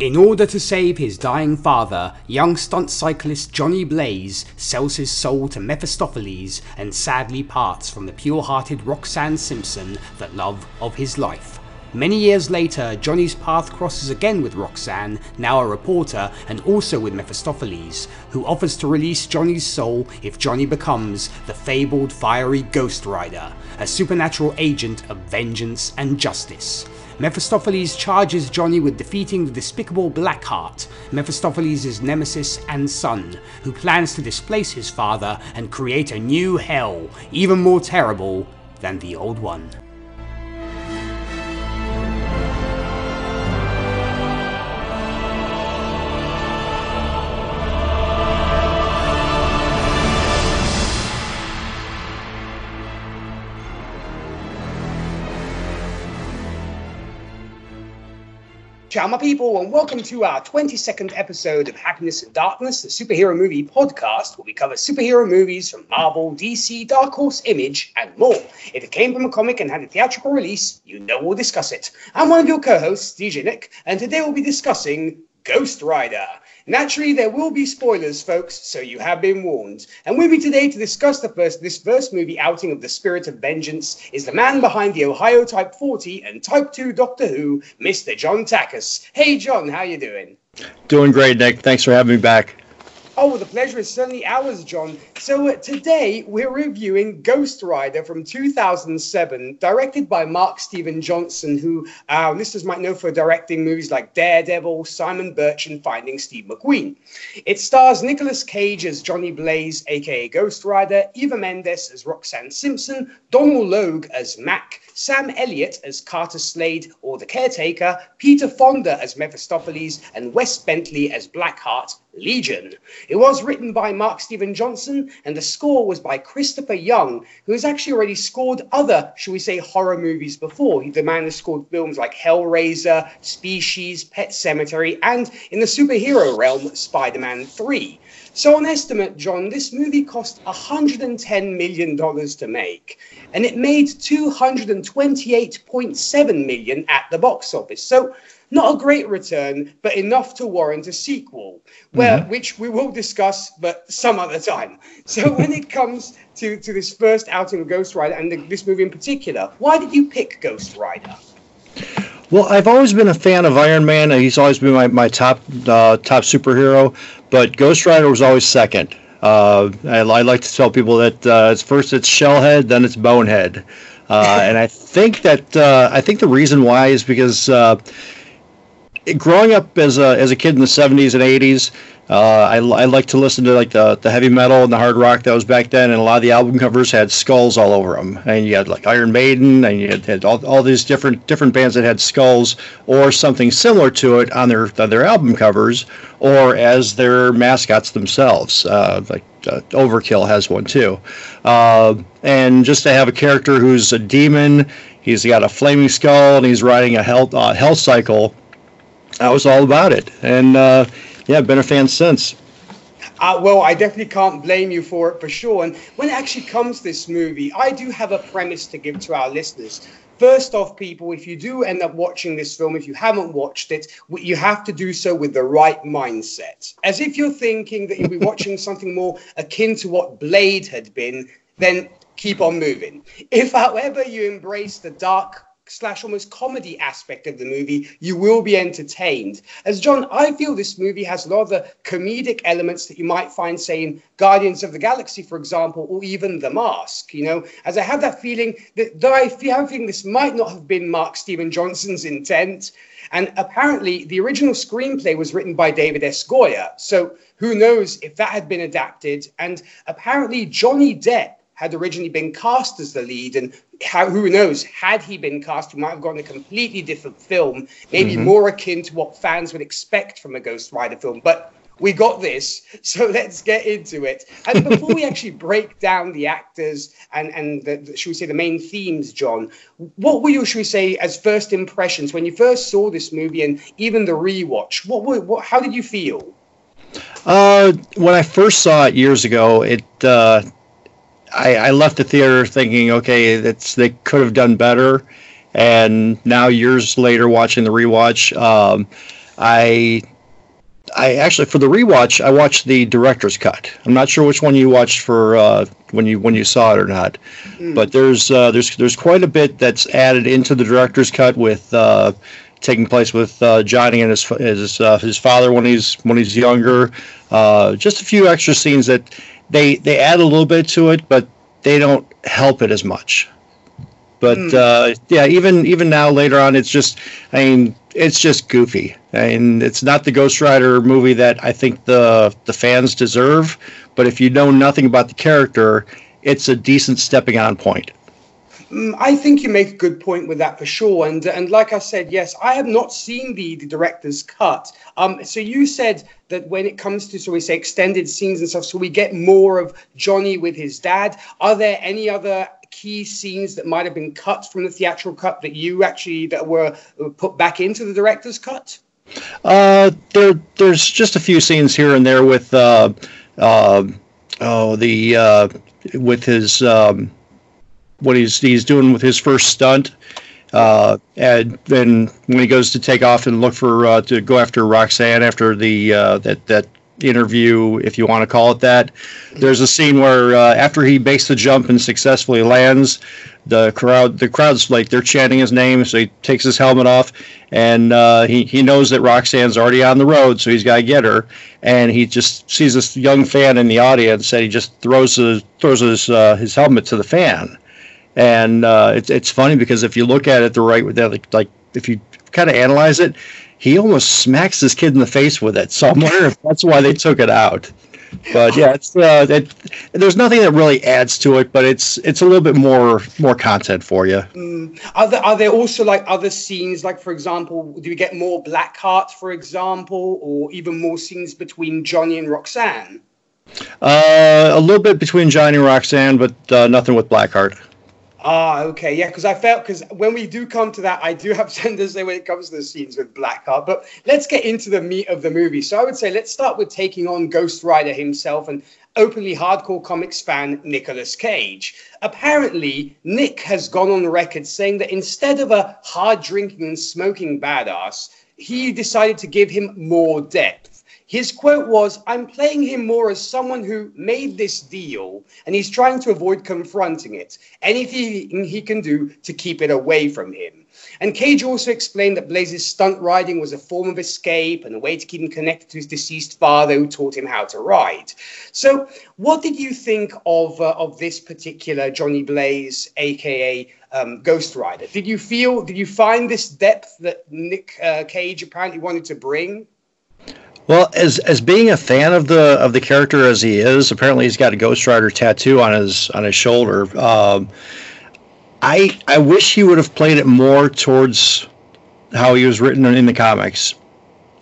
In order to save his dying father, young stunt cyclist Johnny Blaze sells his soul to Mephistopheles and sadly parts from the pure hearted Roxanne Simpson, the love of his life. Many years later, Johnny's path crosses again with Roxanne, now a reporter, and also with Mephistopheles, who offers to release Johnny's soul if Johnny becomes the fabled fiery Ghost Rider, a supernatural agent of vengeance and justice. Mephistopheles charges Johnny with defeating the despicable Blackheart, Mephistopheles' nemesis and son, who plans to displace his father and create a new hell, even more terrible than the old one. Ciao, my people, and welcome to our 22nd episode of Happiness and Darkness, the superhero movie podcast, where we cover superhero movies from Marvel, DC, Dark Horse, Image, and more. If it came from a comic and had a theatrical release, you know we'll discuss it. I'm one of your co hosts, DJ Nick, and today we'll be discussing Ghost Rider. Naturally, there will be spoilers, folks, so you have been warned. And with me today to discuss the first this first movie outing of the Spirit of Vengeance is the man behind the Ohio Type 40 and Type 2 Doctor Who, Mr. John Takis. Hey, John, how you doing? Doing great, Nick. Thanks for having me back. Oh, the pleasure is certainly ours, John. So uh, today we're reviewing Ghost Rider from 2007, directed by Mark Steven Johnson, who our listeners might know for directing movies like Daredevil, Simon Birch, and Finding Steve McQueen. It stars Nicolas Cage as Johnny Blaze, aka Ghost Rider, Eva Mendes as Roxanne Simpson, Donal Logue as Mac, Sam Elliott as Carter Slade or the Caretaker, Peter Fonda as Mephistopheles, and Wes Bentley as Blackheart, Legion. It was written by Mark Steven Johnson, and the score was by Christopher Young, who has actually already scored other, shall we say, horror movies before. The man has scored films like Hellraiser, Species, Pet Sematary, and in the superhero realm, Spider Man 3. So, on estimate, John, this movie cost $110 million to make, and it made 228.7 million at the box office. So, not a great return, but enough to warrant a sequel, where mm-hmm. which we will discuss, but some other time. So when it comes to, to this first outing of Ghost Rider and the, this movie in particular, why did you pick Ghost Rider? Well, I've always been a fan of Iron Man. He's always been my, my top uh, top superhero, but Ghost Rider was always second. Uh, I, I, like to tell people that uh, it's first it's Shellhead, then it's Bonehead, uh, and I think that uh, I think the reason why is because uh, growing up as a as a kid in the 70s and 80s, uh, I, I like to listen to like the, the heavy metal and the hard rock that was back then, and a lot of the album covers had skulls all over them. And you had like Iron Maiden, and you had, had all, all these different different bands that had skulls or something similar to it on their on their album covers, or as their mascots themselves. Uh, like uh, Overkill has one too, uh, and just to have a character who's a demon. He's got a flaming skull and he's riding a hell uh, hell cycle I was all about it, and uh, yeah, been a fan since. Uh, well, I definitely can't blame you for it for sure. And when it actually comes this movie, I do have a premise to give to our listeners. First off, people, if you do end up watching this film, if you haven't watched it, you have to do so with the right mindset. As if you're thinking that you'll be watching something more akin to what Blade had been, then keep on moving. If, however, you embrace the dark slash almost comedy aspect of the movie, you will be entertained. As John, I feel this movie has a lot of the comedic elements that you might find, say, in Guardians of the Galaxy, for example, or even The Mask. You know, as I have that feeling that though I feel, this might not have been Mark Steven Johnson's intent. And apparently, the original screenplay was written by David S. So who knows if that had been adapted? And apparently, Johnny Depp had originally been cast as the lead, and how, who knows, had he been cast, we might have gotten a completely different film, maybe mm-hmm. more akin to what fans would expect from a Ghost Rider film. But we got this, so let's get into it. And before we actually break down the actors and and the, should we say the main themes, John, what were your should we say as first impressions when you first saw this movie and even the rewatch? What were what? How did you feel? Uh, when I first saw it years ago, it uh, I, I left the theater thinking, okay, that's they could have done better. And now years later, watching the rewatch, um, I I actually for the rewatch I watched the director's cut. I'm not sure which one you watched for uh, when you when you saw it or not, mm. but there's uh, there's there's quite a bit that's added into the director's cut with uh, taking place with uh, Johnny and his his uh, his father when he's when he's younger. Uh, just a few extra scenes that they they add a little bit to it, but they don't help it as much. But mm. uh, yeah, even even now later on, it's just I mean it's just goofy. I mean it's not the Ghost Rider movie that I think the the fans deserve. But if you know nothing about the character, it's a decent stepping on point. Mm, I think you make a good point with that for sure. And and like I said, yes, I have not seen the, the director's cut. Um, so you said that when it comes to so we say extended scenes and stuff, so we get more of Johnny with his dad. Are there any other key scenes that might have been cut from the theatrical cut that you actually that were put back into the director's cut? Uh, there, there's just a few scenes here and there with, uh, uh, oh, the uh, with his um, what he's he's doing with his first stunt. Uh, and then when he goes to take off and look for uh, to go after Roxanne after the uh, that that interview, if you want to call it that. There's a scene where uh, after he makes the jump and successfully lands, the crowd the crowd's like they're chanting his name, so he takes his helmet off, and uh, he he knows that Roxanne's already on the road, so he's got to get her, and he just sees this young fan in the audience, and he just throws his throws his uh, his helmet to the fan, and uh, it's it's funny because if you look at it the right way, like like if you kind of analyze it, he almost smacks this kid in the face with it. So I'm wondering if that's why they took it out. But yeah, it's uh, it, there's nothing that really adds to it, but it's it's a little bit more more content for you. Mm. Are there are there also like other scenes, like for example, do we get more Blackheart, for example, or even more scenes between Johnny and Roxanne? Uh, a little bit between Johnny and Roxanne, but uh, nothing with Blackheart. Ah, okay, yeah, because I felt because when we do come to that, I do have say when it comes to the scenes with Blackheart. But let's get into the meat of the movie. So I would say let's start with taking on Ghost Rider himself and openly hardcore comics fan Nicolas Cage. Apparently, Nick has gone on record saying that instead of a hard drinking and smoking badass, he decided to give him more depth. His quote was, I'm playing him more as someone who made this deal and he's trying to avoid confronting it. Anything he can do to keep it away from him. And Cage also explained that Blaze's stunt riding was a form of escape and a way to keep him connected to his deceased father who taught him how to ride. So, what did you think of, uh, of this particular Johnny Blaze, aka um, Ghost Rider? Did you feel, did you find this depth that Nick uh, Cage apparently wanted to bring? Well, as as being a fan of the of the character as he is, apparently he's got a Ghost Rider tattoo on his on his shoulder. Um, I I wish he would have played it more towards how he was written in the comics.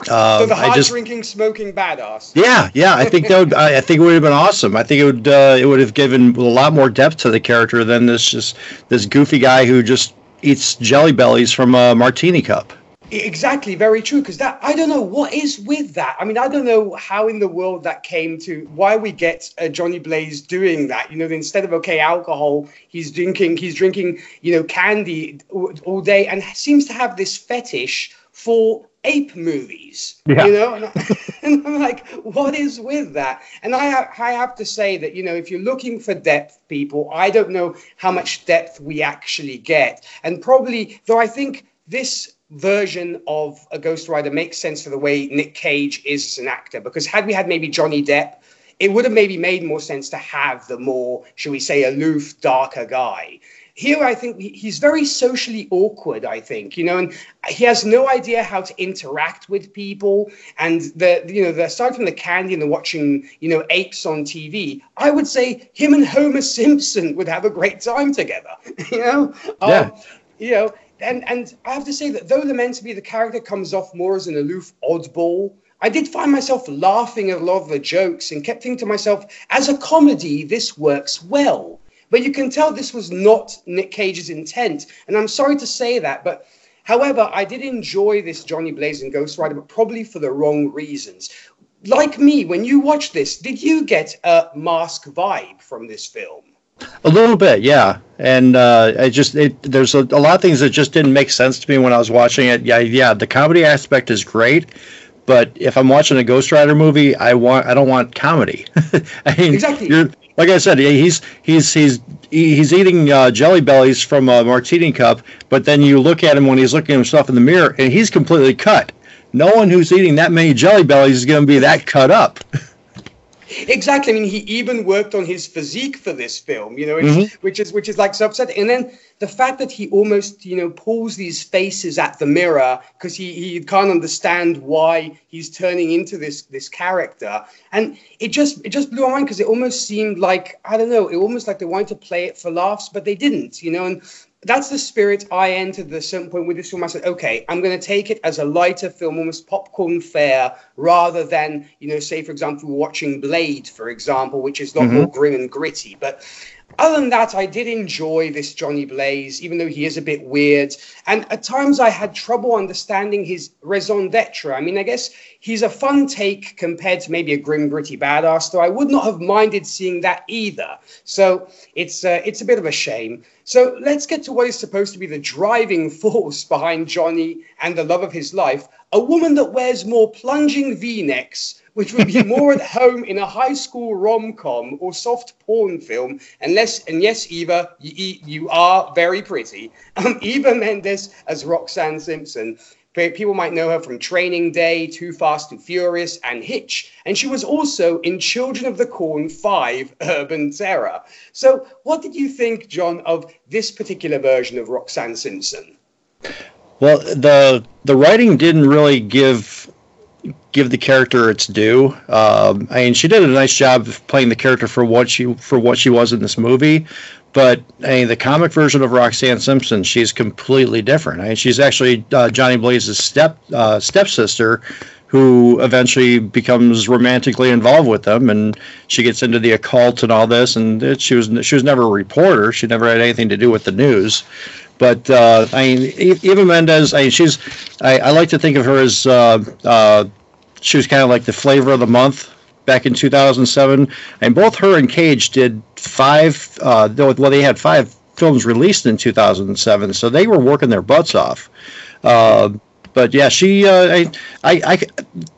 Uh, so the hot just, drinking, smoking badass. Yeah, yeah. I think that would. I, I think it would have been awesome. I think it would. Uh, it would have given a lot more depth to the character than this just this goofy guy who just eats jelly bellies from a martini cup. Exactly, very true. Because that I don't know what is with that. I mean, I don't know how in the world that came to why we get uh, Johnny Blaze doing that. You know, instead of okay alcohol, he's drinking he's drinking you know candy all, day, and seems to have this fetish for ape movies. Yeah. You know, and, I, and I'm like, what is with that? And I I have to say that you know, if you're looking for depth, people, I don't know how much depth we actually get, and probably though I think this version of a Ghost Rider makes sense for the way Nick Cage is as an actor. Because had we had maybe Johnny Depp, it would have maybe made more sense to have the more, shall we say, aloof, darker guy. Here, I think he's very socially awkward. I think you know, and he has no idea how to interact with people. And the you know, the, aside from the candy and the watching you know apes on TV, I would say him and Homer Simpson would have a great time together. you know, yeah. Um, you know, and and I have to say that though the meant to be the character comes off more as an aloof oddball, I did find myself laughing at a lot of the jokes and kept thinking to myself, as a comedy, this works well. But you can tell this was not Nick Cage's intent, and I'm sorry to say that, but however, I did enjoy this Johnny Blaze and Ghost Rider, but probably for the wrong reasons. Like me, when you watch this, did you get a mask vibe from this film? A little bit, yeah. And uh, I just it, there's a, a lot of things that just didn't make sense to me when I was watching it. Yeah, yeah. The comedy aspect is great, but if I'm watching a Ghost Rider movie, I want I don't want comedy. I mean, exactly. like I said, he's he's he's he's eating uh, jelly bellies from a martini cup, but then you look at him when he's looking at himself in the mirror, and he's completely cut. No one who's eating that many jelly bellies is going to be that cut up. Exactly. I mean, he even worked on his physique for this film, you know, mm-hmm. which is which is like so upsetting. And then the fact that he almost, you know, pulls these faces at the mirror because he, he can't understand why he's turning into this this character, and it just it just blew my mind because it almost seemed like I don't know, it almost like they wanted to play it for laughs, but they didn't, you know. And that's the spirit I entered the certain point with this film. I said, okay, I'm going to take it as a lighter film, almost popcorn fare, rather than, you know, say, for example, watching Blade, for example, which is a lot mm-hmm. more grim and gritty. But other than that, I did enjoy this Johnny Blaze, even though he is a bit weird. And at times I had trouble understanding his raison d'etre. I mean, I guess he's a fun take compared to maybe a grim, gritty badass, though I would not have minded seeing that either. So it's, uh, it's a bit of a shame. So let's get to what is supposed to be the driving force behind Johnny and the love of his life a woman that wears more plunging v necks which would be more at home in a high school rom com or soft porn film. Unless, and yes, Eva, you, you are very pretty. Um, Eva Mendes as Roxanne Simpson. People might know her from Training Day, Too Fast and Furious, and Hitch. And she was also in Children of the Corn 5 Urban Terror. So, what did you think, John, of this particular version of Roxanne Simpson? Well, the the writing didn't really give give the character its due. Um, I mean, she did a nice job of playing the character for what she for what she was in this movie. But I mean, the comic version of Roxanne Simpson, she's completely different. I mean, she's actually uh, Johnny Blaze's step uh, stepsister, who eventually becomes romantically involved with them, and she gets into the occult and all this. And it, she was she was never a reporter. She never had anything to do with the news. But uh, I mean, Eva Mendes, I mean, she's I, I, like to think of her as uh, uh, she was kind of like the flavor of the month back in 2007. And both her and Cage did five, uh, well, they had five films released in 2007, so they were working their butts off. Uh, but yeah, she, uh, I, I, I,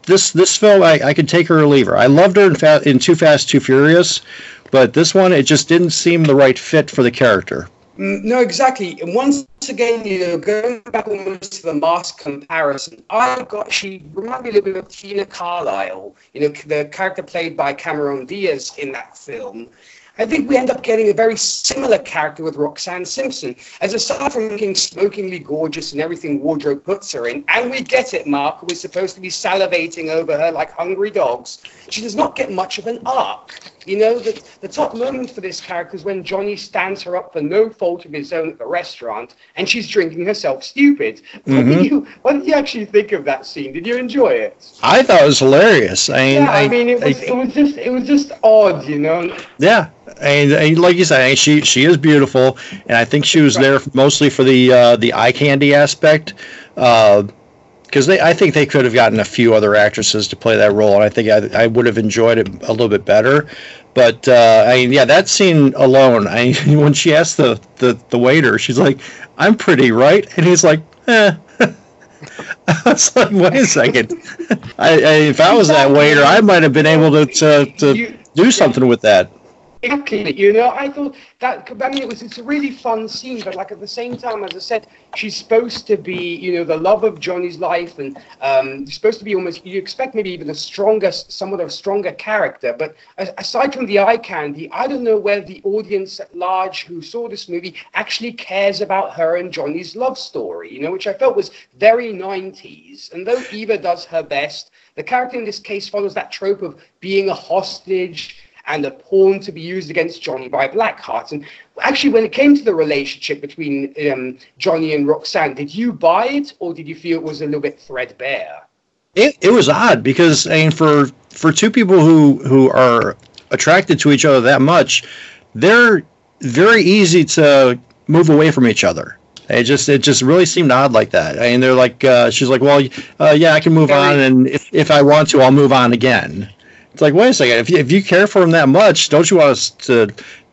this this film, I, I could take her or leave her. I loved her in, Fa- in Too Fast, Too Furious, but this one, it just didn't seem the right fit for the character. No, exactly. And once again, you know, going back almost to the mask comparison, I got she reminded me a little bit of Tina Carlyle, you know, the character played by Cameron Diaz in that film. I think we end up getting a very similar character with Roxanne Simpson, as aside from looking smokingly gorgeous and everything wardrobe puts her in, and we get it, Mark, we're supposed to be salivating over her like hungry dogs, she does not get much of an arc. You know, the, the top moment for this character is when Johnny stands her up for no fault of his own at the restaurant and she's drinking herself stupid. Mm-hmm. What, did you, what did you actually think of that scene? Did you enjoy it? I thought it was hilarious. I mean, yeah, I, I mean, it was, I, it was just it was just odd, you know. Yeah, and, and, like you said, she she is beautiful, and I think she was there mostly for the uh, the eye candy aspect. Uh, because they, I think they could have gotten a few other actresses to play that role, and I think I, I would have enjoyed it a little bit better. But uh, I mean, yeah, that scene alone. I when she asked the, the the waiter, she's like, "I'm pretty, right?" And he's like, "Eh." I was like, "Wait a second. I, I, if I was that waiter, I might have been able to to, to do something with that." Exactly. You know, I thought that. I mean, it was it's a really fun scene, but like at the same time, as I said, she's supposed to be, you know, the love of Johnny's life, and um, supposed to be almost. You expect maybe even a stronger, somewhat of a stronger character. But aside from the eye candy, I don't know whether the audience at large who saw this movie actually cares about her and Johnny's love story. You know, which I felt was very 90s. And though Eva does her best, the character in this case follows that trope of being a hostage and a pawn to be used against Johnny by Blackheart. And actually, when it came to the relationship between um, Johnny and Roxanne, did you buy it or did you feel it was a little bit threadbare? It, it was odd because I mean, for for two people who who are attracted to each other that much, they're very easy to move away from each other. It just it just really seemed odd like that. I mean, they're like uh, she's like, well, uh, yeah, I can move on, and if if I want to, I'll move on again. It's like, wait a second. If you, if you care for him that much, don't you want us to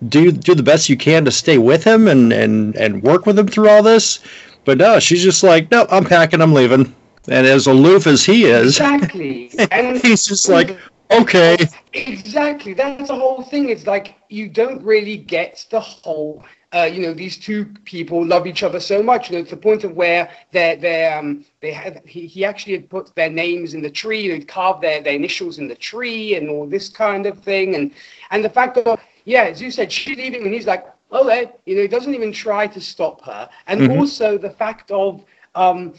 do do the best you can to stay with him and and and work with him through all this. But no, she's just like, no, I'm packing, I'm leaving. And as aloof as he is, exactly, and he's just like, okay. Exactly, that's the whole thing. It's like you don't really get the whole. Uh, you know, these two people love each other so much. You know, to the point of where they they um they had he, he actually had put their names in the tree, you know, carved their, their initials in the tree and all this kind of thing. And and the fact that yeah, as you said, she's leaving and he's like, oh, you know, he doesn't even try to stop her. And mm-hmm. also the fact of um,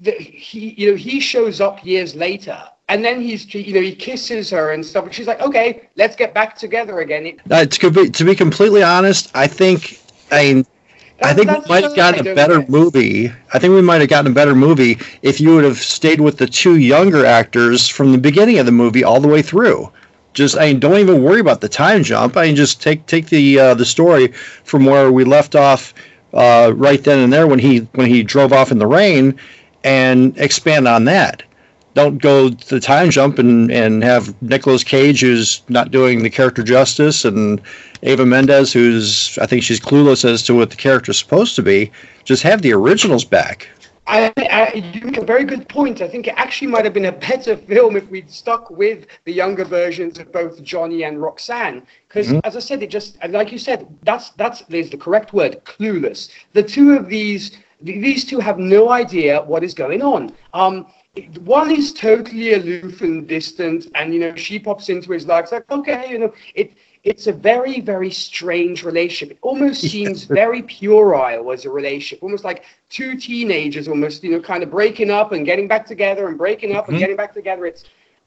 the, he, you know, he shows up years later, and then he's, you know, he kisses her and stuff, and she's like, "Okay, let's get back together again." Uh, to be to be completely honest, I think I mean, I think we might have gotten a better movie. I think we might have gotten a better movie if you would have stayed with the two younger actors from the beginning of the movie all the way through. Just I mean, don't even worry about the time jump. I mean, just take take the uh, the story from where we left off uh, right then and there when he when he drove off in the rain, and expand on that. Don't go the time jump and, and have Nicolas Cage who's not doing the character justice and Ava Mendes who's I think she's clueless as to what the character's supposed to be. Just have the originals back. I, I, you make a very good point. I think it actually might have been a better film if we'd stuck with the younger versions of both Johnny and Roxanne. Because, mm-hmm. as I said, it just like you said, that's that's is the correct word, clueless. The two of these, these two have no idea what is going on. Um, one is totally aloof and distant, and you know she pops into his life. It's like, okay, you know, it it's a very, very strange relationship. It almost seems very puerile as a relationship, almost like two teenagers, almost, you know, kind of breaking up and getting back together and breaking up mm-hmm. and getting back together. It's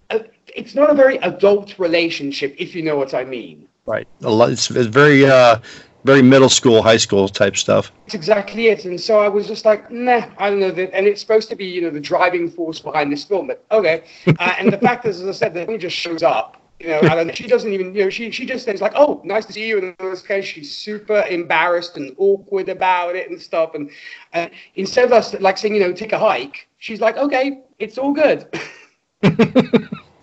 a, it's not a very adult relationship, if you know what I mean. Right. A lot. It's, it's very. Uh, very middle school, high school type stuff. That's exactly it. And so I was just like, nah, I don't know. That, and it's supposed to be, you know, the driving force behind this film. But okay. Uh, and the fact is, as I said, that he just shows up you know, and she doesn't even, you know, she she just says like, "Oh, nice to see you." And in this case, she's super embarrassed and awkward about it and stuff. And uh, instead of us like saying, you know, take a hike, she's like, "Okay, it's all good." yeah,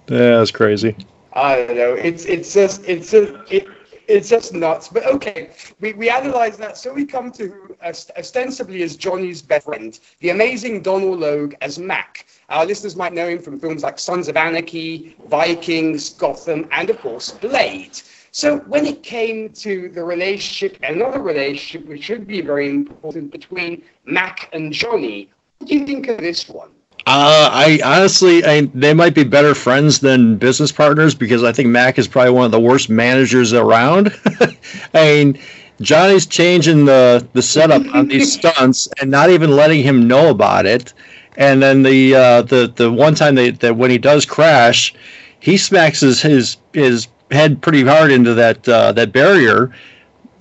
that's crazy. I don't know. It's it's just it's a it, it's just nuts. But okay, we, we analyze that. So we come to ostensibly as Johnny's best friend, the amazing Donal Logue as Mac. Our listeners might know him from films like Sons of Anarchy, Vikings, Gotham, and of course, Blade. So when it came to the relationship, another relationship which should be very important between Mac and Johnny, what do you think of this one? Uh, I honestly, I, they might be better friends than business partners because I think Mac is probably one of the worst managers around. I mean, Johnny's changing the the setup on these stunts and not even letting him know about it. And then the uh, the the one time they, that when he does crash, he smacks his his, his head pretty hard into that uh, that barrier.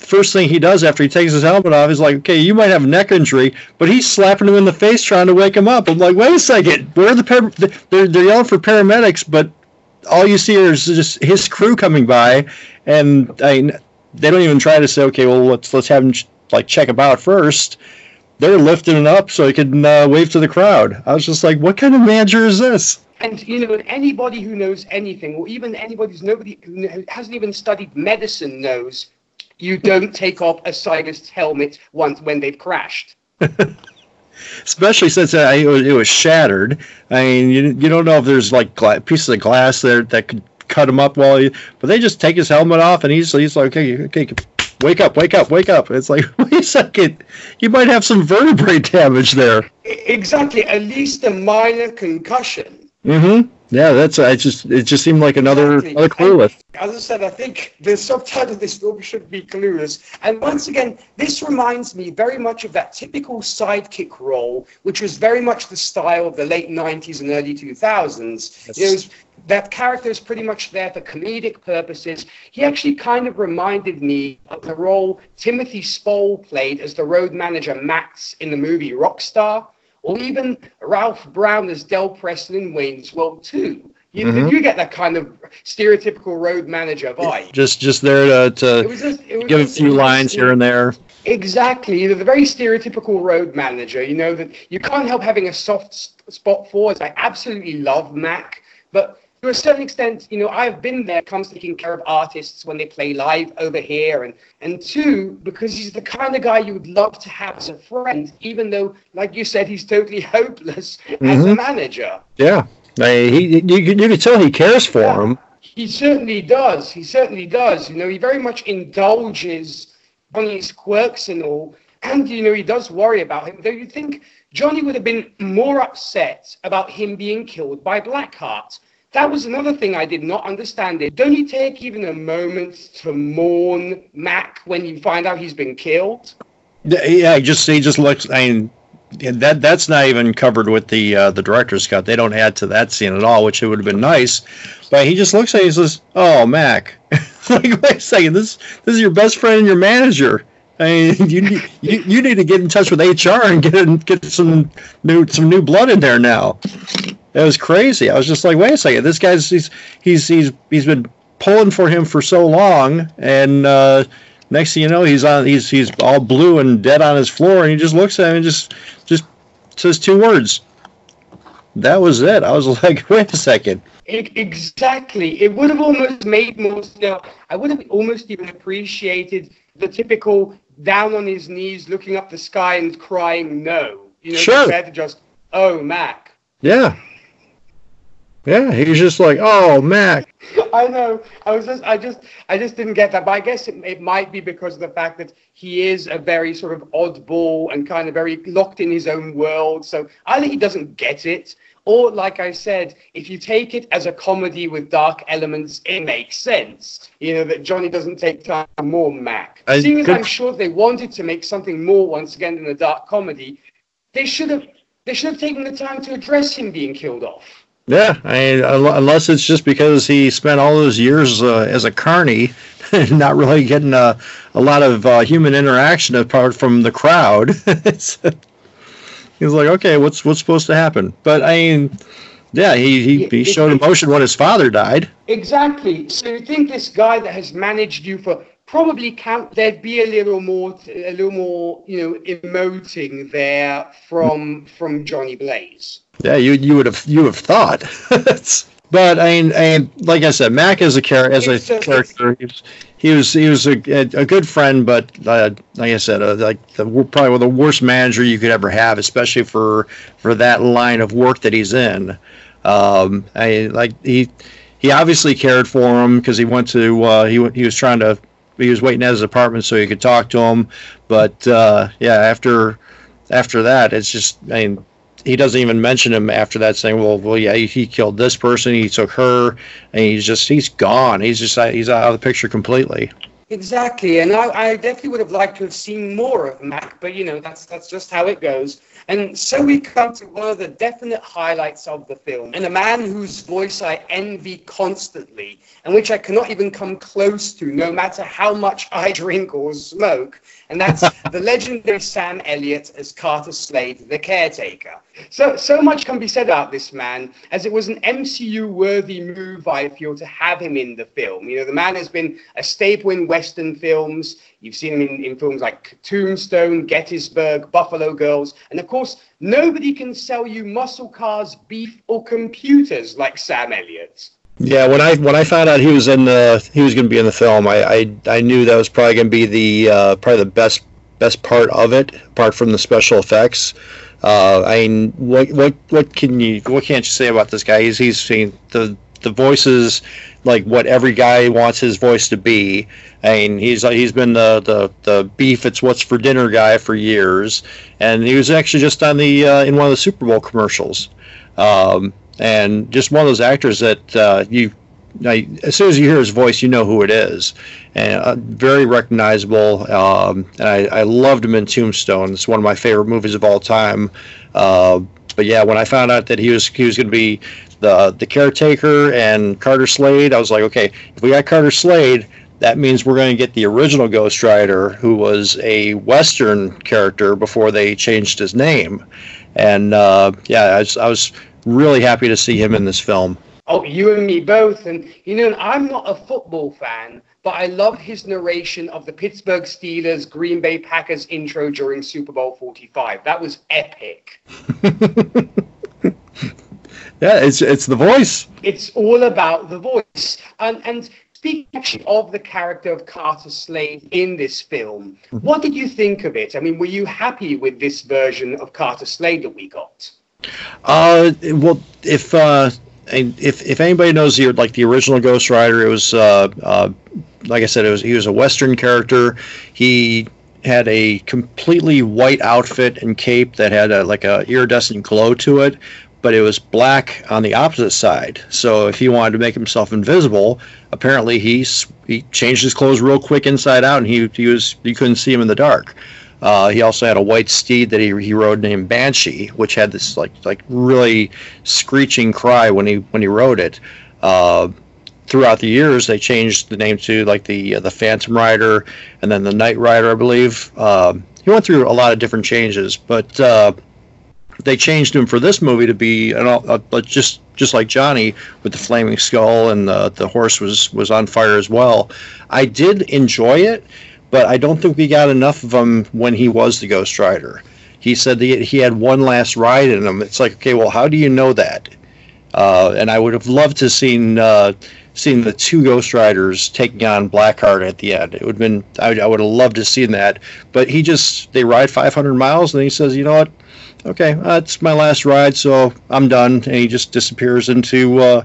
First thing he does after he takes his helmet off, he's like, "Okay, you might have a neck injury," but he's slapping him in the face trying to wake him up. I'm like, "Wait a second, where are the par- they're they're yelling for paramedics, but all you see is just his crew coming by, and I they don't even try to say, okay, well let's let's have him like check him out first they're lifting him up so he can uh, wave to the crowd. I was just like, what kind of manager is this? And you know, anybody who knows anything, or even anybody who's nobody who hasn't even studied medicine knows you don't take off a cyclist's helmet once when they've crashed. Especially since uh, it, was, it, was, shattered. I mean, you, you don't know if there's like gla- pieces of glass there that could cut him up while he, but they just take his helmet off and he's he's like, okay, okay, wake up, wake up, wake up. It's like, wait a second, you might have some vertebrae damage there. Exactly, at least a minor concussion. Mm-hmm. Yeah, that's. I just. It just seemed like another exactly. another clueless. As I said, I think the subtitle of this film should be clueless. And once again, this reminds me very much of that typical sidekick role, which was very much the style of the late '90s and early 2000s. Yes. It was that character is pretty much there for comedic purposes. He actually kind of reminded me of the role Timothy Spall played as the road manager Max in the movie Rockstar or even Ralph Brown as Del Preston in Wayne's World 2. You, mm-hmm. you get that kind of stereotypical road manager vibe. Just just there to, to just, give a few lines here and there. Exactly. You know, the very stereotypical road manager, you know, that you can't help having a soft spot for. As I absolutely love Mac, but to a certain extent, you know, I've been there, comes taking care of artists when they play live over here, and and two, because he's the kind of guy you would love to have as a friend, even though, like you said, he's totally hopeless mm-hmm. as a mm-hmm. manager. Yeah, he, you, you can tell he cares for yeah. him. He certainly does. He certainly does. You know, he very much indulges on his quirks and all, and you know, he does worry about him. Though you think Johnny would have been more upset about him being killed by Blackheart that was another thing I did not understand. It don't you take even a moment to mourn Mac when you find out he's been killed? Yeah, he just he just looks. I mean, that that's not even covered with the uh, the director's cut. They don't add to that scene at all, which it would have been nice. But he just looks at. He says, "Oh, Mac, like wait a second. This this is your best friend and your manager. I mean, you need you, you need to get in touch with HR and get get some new some new blood in there now." It was crazy. I was just like, wait a second, this guy's he's he's he's he's been pulling for him for so long, and uh, next thing you know, he's on he's he's all blue and dead on his floor, and he just looks at him and just just says two words. That was it. I was like, wait a second. Exactly. It would have almost made more. You know, I would have almost even appreciated the typical down on his knees, looking up the sky and crying no. You know, sure. compared to just oh Mac. Yeah. Yeah, he was just like, "Oh, Mac." I know. I was just, I just, I just didn't get that. But I guess it, it might be because of the fact that he is a very sort of oddball and kind of very locked in his own world. So either he doesn't get it, or like I said, if you take it as a comedy with dark elements, it makes sense. You know that Johnny doesn't take time more Mac. I, Seeing as I'm sure they wanted to make something more once again than a dark comedy, they should have, they should have taken the time to address him being killed off. Yeah, I mean, unless it's just because he spent all those years uh, as a carny, not really getting a, a lot of uh, human interaction apart from the crowd. He's like, okay, what's what's supposed to happen? But I mean, yeah, he he, he showed emotion when his father died. Exactly. So you think this guy that has managed you for probably count there'd be a little more a little more you know emoting there from from Johnny Blaze. Yeah, you you would have you have thought. but I mean, I mean, like I said, Mac as a character, as a character, he was he was he was a, a good friend, but uh, like I said, uh, like the, probably the worst manager you could ever have, especially for for that line of work that he's in. Um, I like he he obviously cared for him because he went to uh, he he was trying to he was waiting at his apartment so he could talk to him, but uh, yeah, after after that, it's just I mean he doesn't even mention him after that, saying, "Well, well, yeah, he, he, killed this person, he took her, and he's just he's gone. He's just uh, he's out of the picture completely." Exactly, and I, I definitely would have liked to have seen more of Mac, but you know that's that's just how it goes. And so we come to one of the definite highlights of the film, and a man whose voice I envy constantly, and which I cannot even come close to, no matter how much I drink or smoke, and that's the legendary Sam Elliott as Carter Slade, the caretaker. So, so much can be said about this man, as it was an MCU-worthy move, I feel, to have him in the film. You know, the man has been a staple in Western films. You've seen him in, in films like Tombstone, Gettysburg, Buffalo Girls, and of course, nobody can sell you muscle cars, beef, or computers like Sam Elliott. Yeah, when I when I found out he was in the he was going to be in the film, I, I I knew that was probably going to be the uh, probably the best best part of it, apart from the special effects. Uh, I mean, what what what can you what can't you say about this guy? He's he's seen the the voices like what every guy wants his voice to be. I mean, he's he's been the the the beef. It's what's for dinner guy for years, and he was actually just on the uh, in one of the Super Bowl commercials. Um, and just one of those actors that uh, you as soon as you hear his voice, you know who it is, and uh, very recognizable. Um, and I, I, loved him in Tombstone. It's one of my favorite movies of all time. Uh, but yeah, when I found out that he was he was going to be the the caretaker and Carter Slade, I was like, okay, if we got Carter Slade, that means we're going to get the original Ghost Rider, who was a Western character before they changed his name. And uh, yeah, I was, I was really happy to see him in this film. Oh, you and me both. And, you know, I'm not a football fan, but I love his narration of the Pittsburgh Steelers Green Bay Packers intro during Super Bowl 45. That was epic. Yeah, it's it's the voice. It's all about the voice. And and speaking of the character of Carter Slade in this film, mm-hmm. what did you think of it? I mean, were you happy with this version of Carter Slade that we got? Uh, well, if uh, if if anybody knows the like the original Ghost Rider, it was uh, uh, like I said, it was he was a Western character. He had a completely white outfit and cape that had a, like a iridescent glow to it, but it was black on the opposite side. So if he wanted to make himself invisible, apparently he he changed his clothes real quick inside out, and he he was you couldn't see him in the dark. Uh, he also had a white steed that he, he rode named Banshee, which had this like like really screeching cry when he when he rode it. Uh, throughout the years, they changed the name to like the uh, the Phantom Rider and then the Night Rider, I believe. Um, he went through a lot of different changes, but uh, they changed him for this movie to be an, just just like Johnny with the flaming skull and the the horse was was on fire as well. I did enjoy it but I don't think we got enough of him when he was the Ghost Rider. He said he, he had one last ride in him. It's like, okay, well, how do you know that? Uh, and I would have loved to seen uh, seen the two Ghost Riders taking on Blackheart at the end. It would have been I, I would have loved to have seen that. But he just they ride 500 miles and he says, you know what? Okay, that's my last ride, so I'm done. And he just disappears into uh,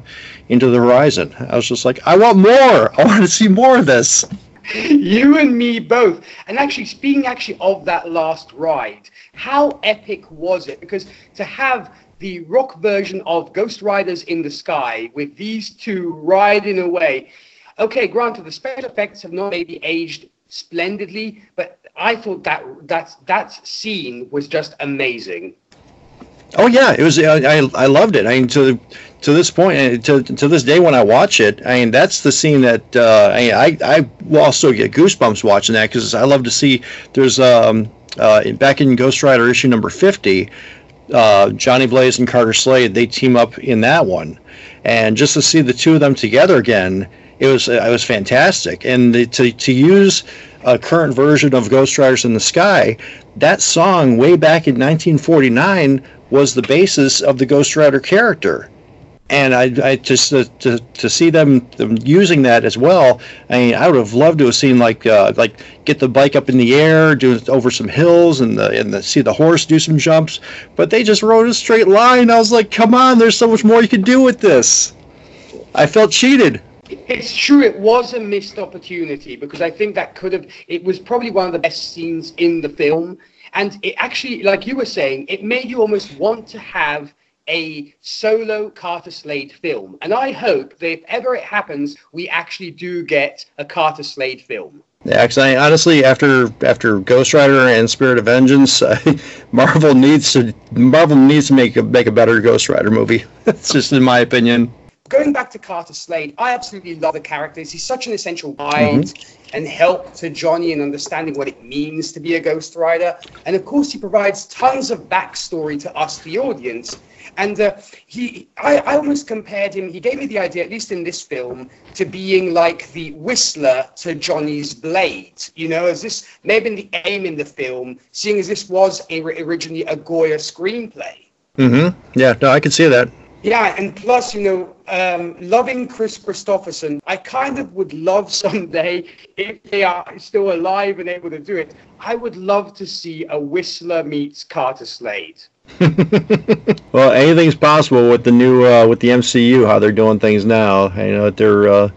into the horizon. I was just like, I want more. I want to see more of this. you and me both. And actually, speaking actually of that last ride, how epic was it? Because to have the rock version of Ghost Riders in the Sky with these two riding away. Okay, granted, the special effects have not maybe aged splendidly, but I thought that that that scene was just amazing. Oh yeah, it was. I I loved it. I mean, to to this point, uh, to to this day, when I watch it, I mean, that's the scene that uh, I I I will also get goosebumps watching that because I love to see. There's um uh, back in Ghost Rider issue number fifty, uh, Johnny Blaze and Carter Slade they team up in that one, and just to see the two of them together again, it was it was fantastic. And the, to to use a current version of Ghost Riders in the Sky, that song way back in 1949 was the basis of the Ghost Rider character. And I, I just to, to, to see them, them using that as well. I mean, I would have loved to have seen like uh, like get the bike up in the air, do it over some hills, and the and the, see the horse do some jumps. But they just rode a straight line. I was like, come on, there's so much more you can do with this. I felt cheated. It's true. It was a missed opportunity because I think that could have. It was probably one of the best scenes in the film and it actually, like you were saying, it made you almost want to have a solo Carter Slade film. And I hope that if ever it happens, we actually do get a Carter Slade film. Yeah, actually, honestly, after after Ghost Rider and Spirit of Vengeance, uh, Marvel needs to Marvel needs to make a make a better Ghost Rider movie. It's just in my opinion going back to Carter Slade, I absolutely love the characters. He's such an essential guide mm-hmm. and help to Johnny in understanding what it means to be a Ghost Rider. And of course, he provides tons of backstory to us, the audience. And uh, he, I, I almost compared him. He gave me the idea, at least in this film, to being like the Whistler to Johnny's Blade. You know, as this may have been the aim in the film, seeing as this was a, originally a Goyer screenplay. Mm-hmm. Yeah, no, I can see that. Yeah, and plus, you know, um, loving Kris Kristofferson, I kind of would love someday, if they are still alive and able to do it, I would love to see a Whistler meets Carter Slade. well, anything's possible with the new uh, with the MCU, how they're doing things now. You know, they're uh,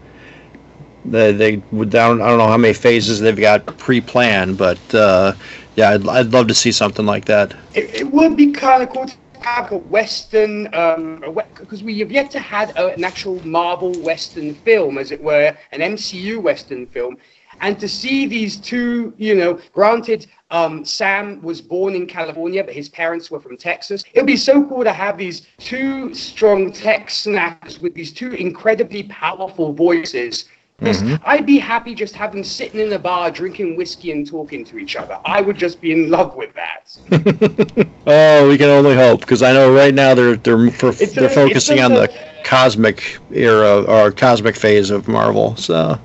they they don't, I don't know how many phases they've got pre-planned, but uh, yeah, I'd, I'd love to see something like that. It, it would be kind of cool have a Western, because um, we have yet to have an actual Marvel Western film, as it were, an MCU Western film. And to see these two, you know, granted, um, Sam was born in California, but his parents were from Texas. It would be so cool to have these two strong Texans with these two incredibly powerful voices Mm-hmm. I'd be happy just having sitting in a bar drinking whiskey and talking to each other. I would just be in love with that. oh, we can only hope because I know right now they're they're for, they're a, focusing on the cosmic era or cosmic phase of Marvel. So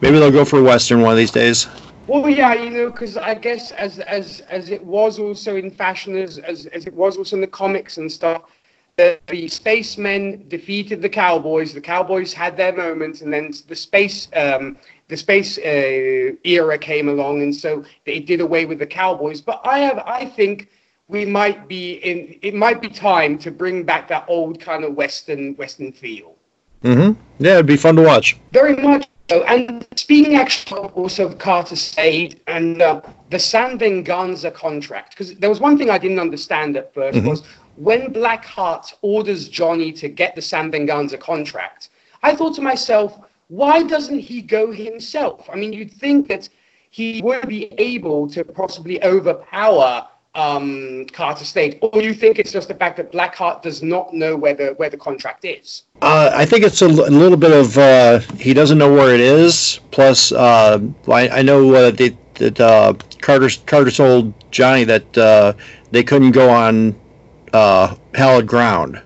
maybe they'll go for a western one of these days. Well, yeah, you know, because I guess as as as it was also in fashion, as, as as it was also in the comics and stuff, the, the spacemen defeated the cowboys. The cowboys had their moment, and then the space um, the space uh, era came along, and so they did away with the cowboys. But I have I think we might be in it might be time to bring back that old kind of western western feel. Mm-hmm. Yeah, it'd be fun to watch. Very much. So. And speaking actually also of Carter Slade and uh, the San Venganza contract, because there was one thing I didn't understand at 1st mm-hmm. was when Blackheart orders Johnny to get the San Venganza contract, I thought to myself, why doesn't he go himself? I mean, you'd think that he would be able to possibly overpower um, Carter Slade, or you think it's just the fact that Blackheart does not know where the where the contract is? Uh, I think it's a, l- a little bit of uh, he doesn't know where it is. Plus, uh, I, I, know uh, that, uh, Carter Carter told Johnny that uh, they couldn't go on uh, hallowed ground.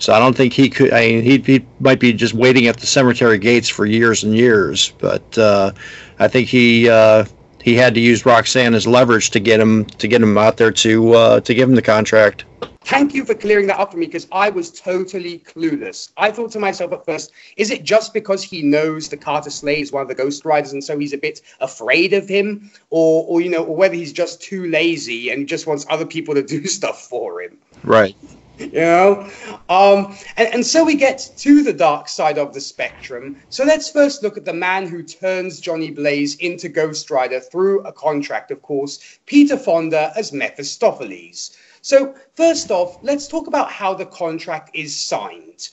So I don't think he could. I mean, he, he might be just waiting at the cemetery gates for years and years. But uh, I think he uh, he had to use Roxanne as leverage to get him to get him out there to uh, to give him the contract. Thank you for clearing that up for me because I was totally clueless. I thought to myself at first, is it just because he knows the Carter Slade is one of the Ghost Riders and so he's a bit afraid of him, or, or you know, or whether he's just too lazy and just wants other people to do stuff for him? Right. You know, um, and, and so we get to the dark side of the spectrum. So let's first look at the man who turns Johnny Blaze into Ghost Rider through a contract, of course, Peter Fonda as Mephistopheles. So, first off, let's talk about how the contract is signed.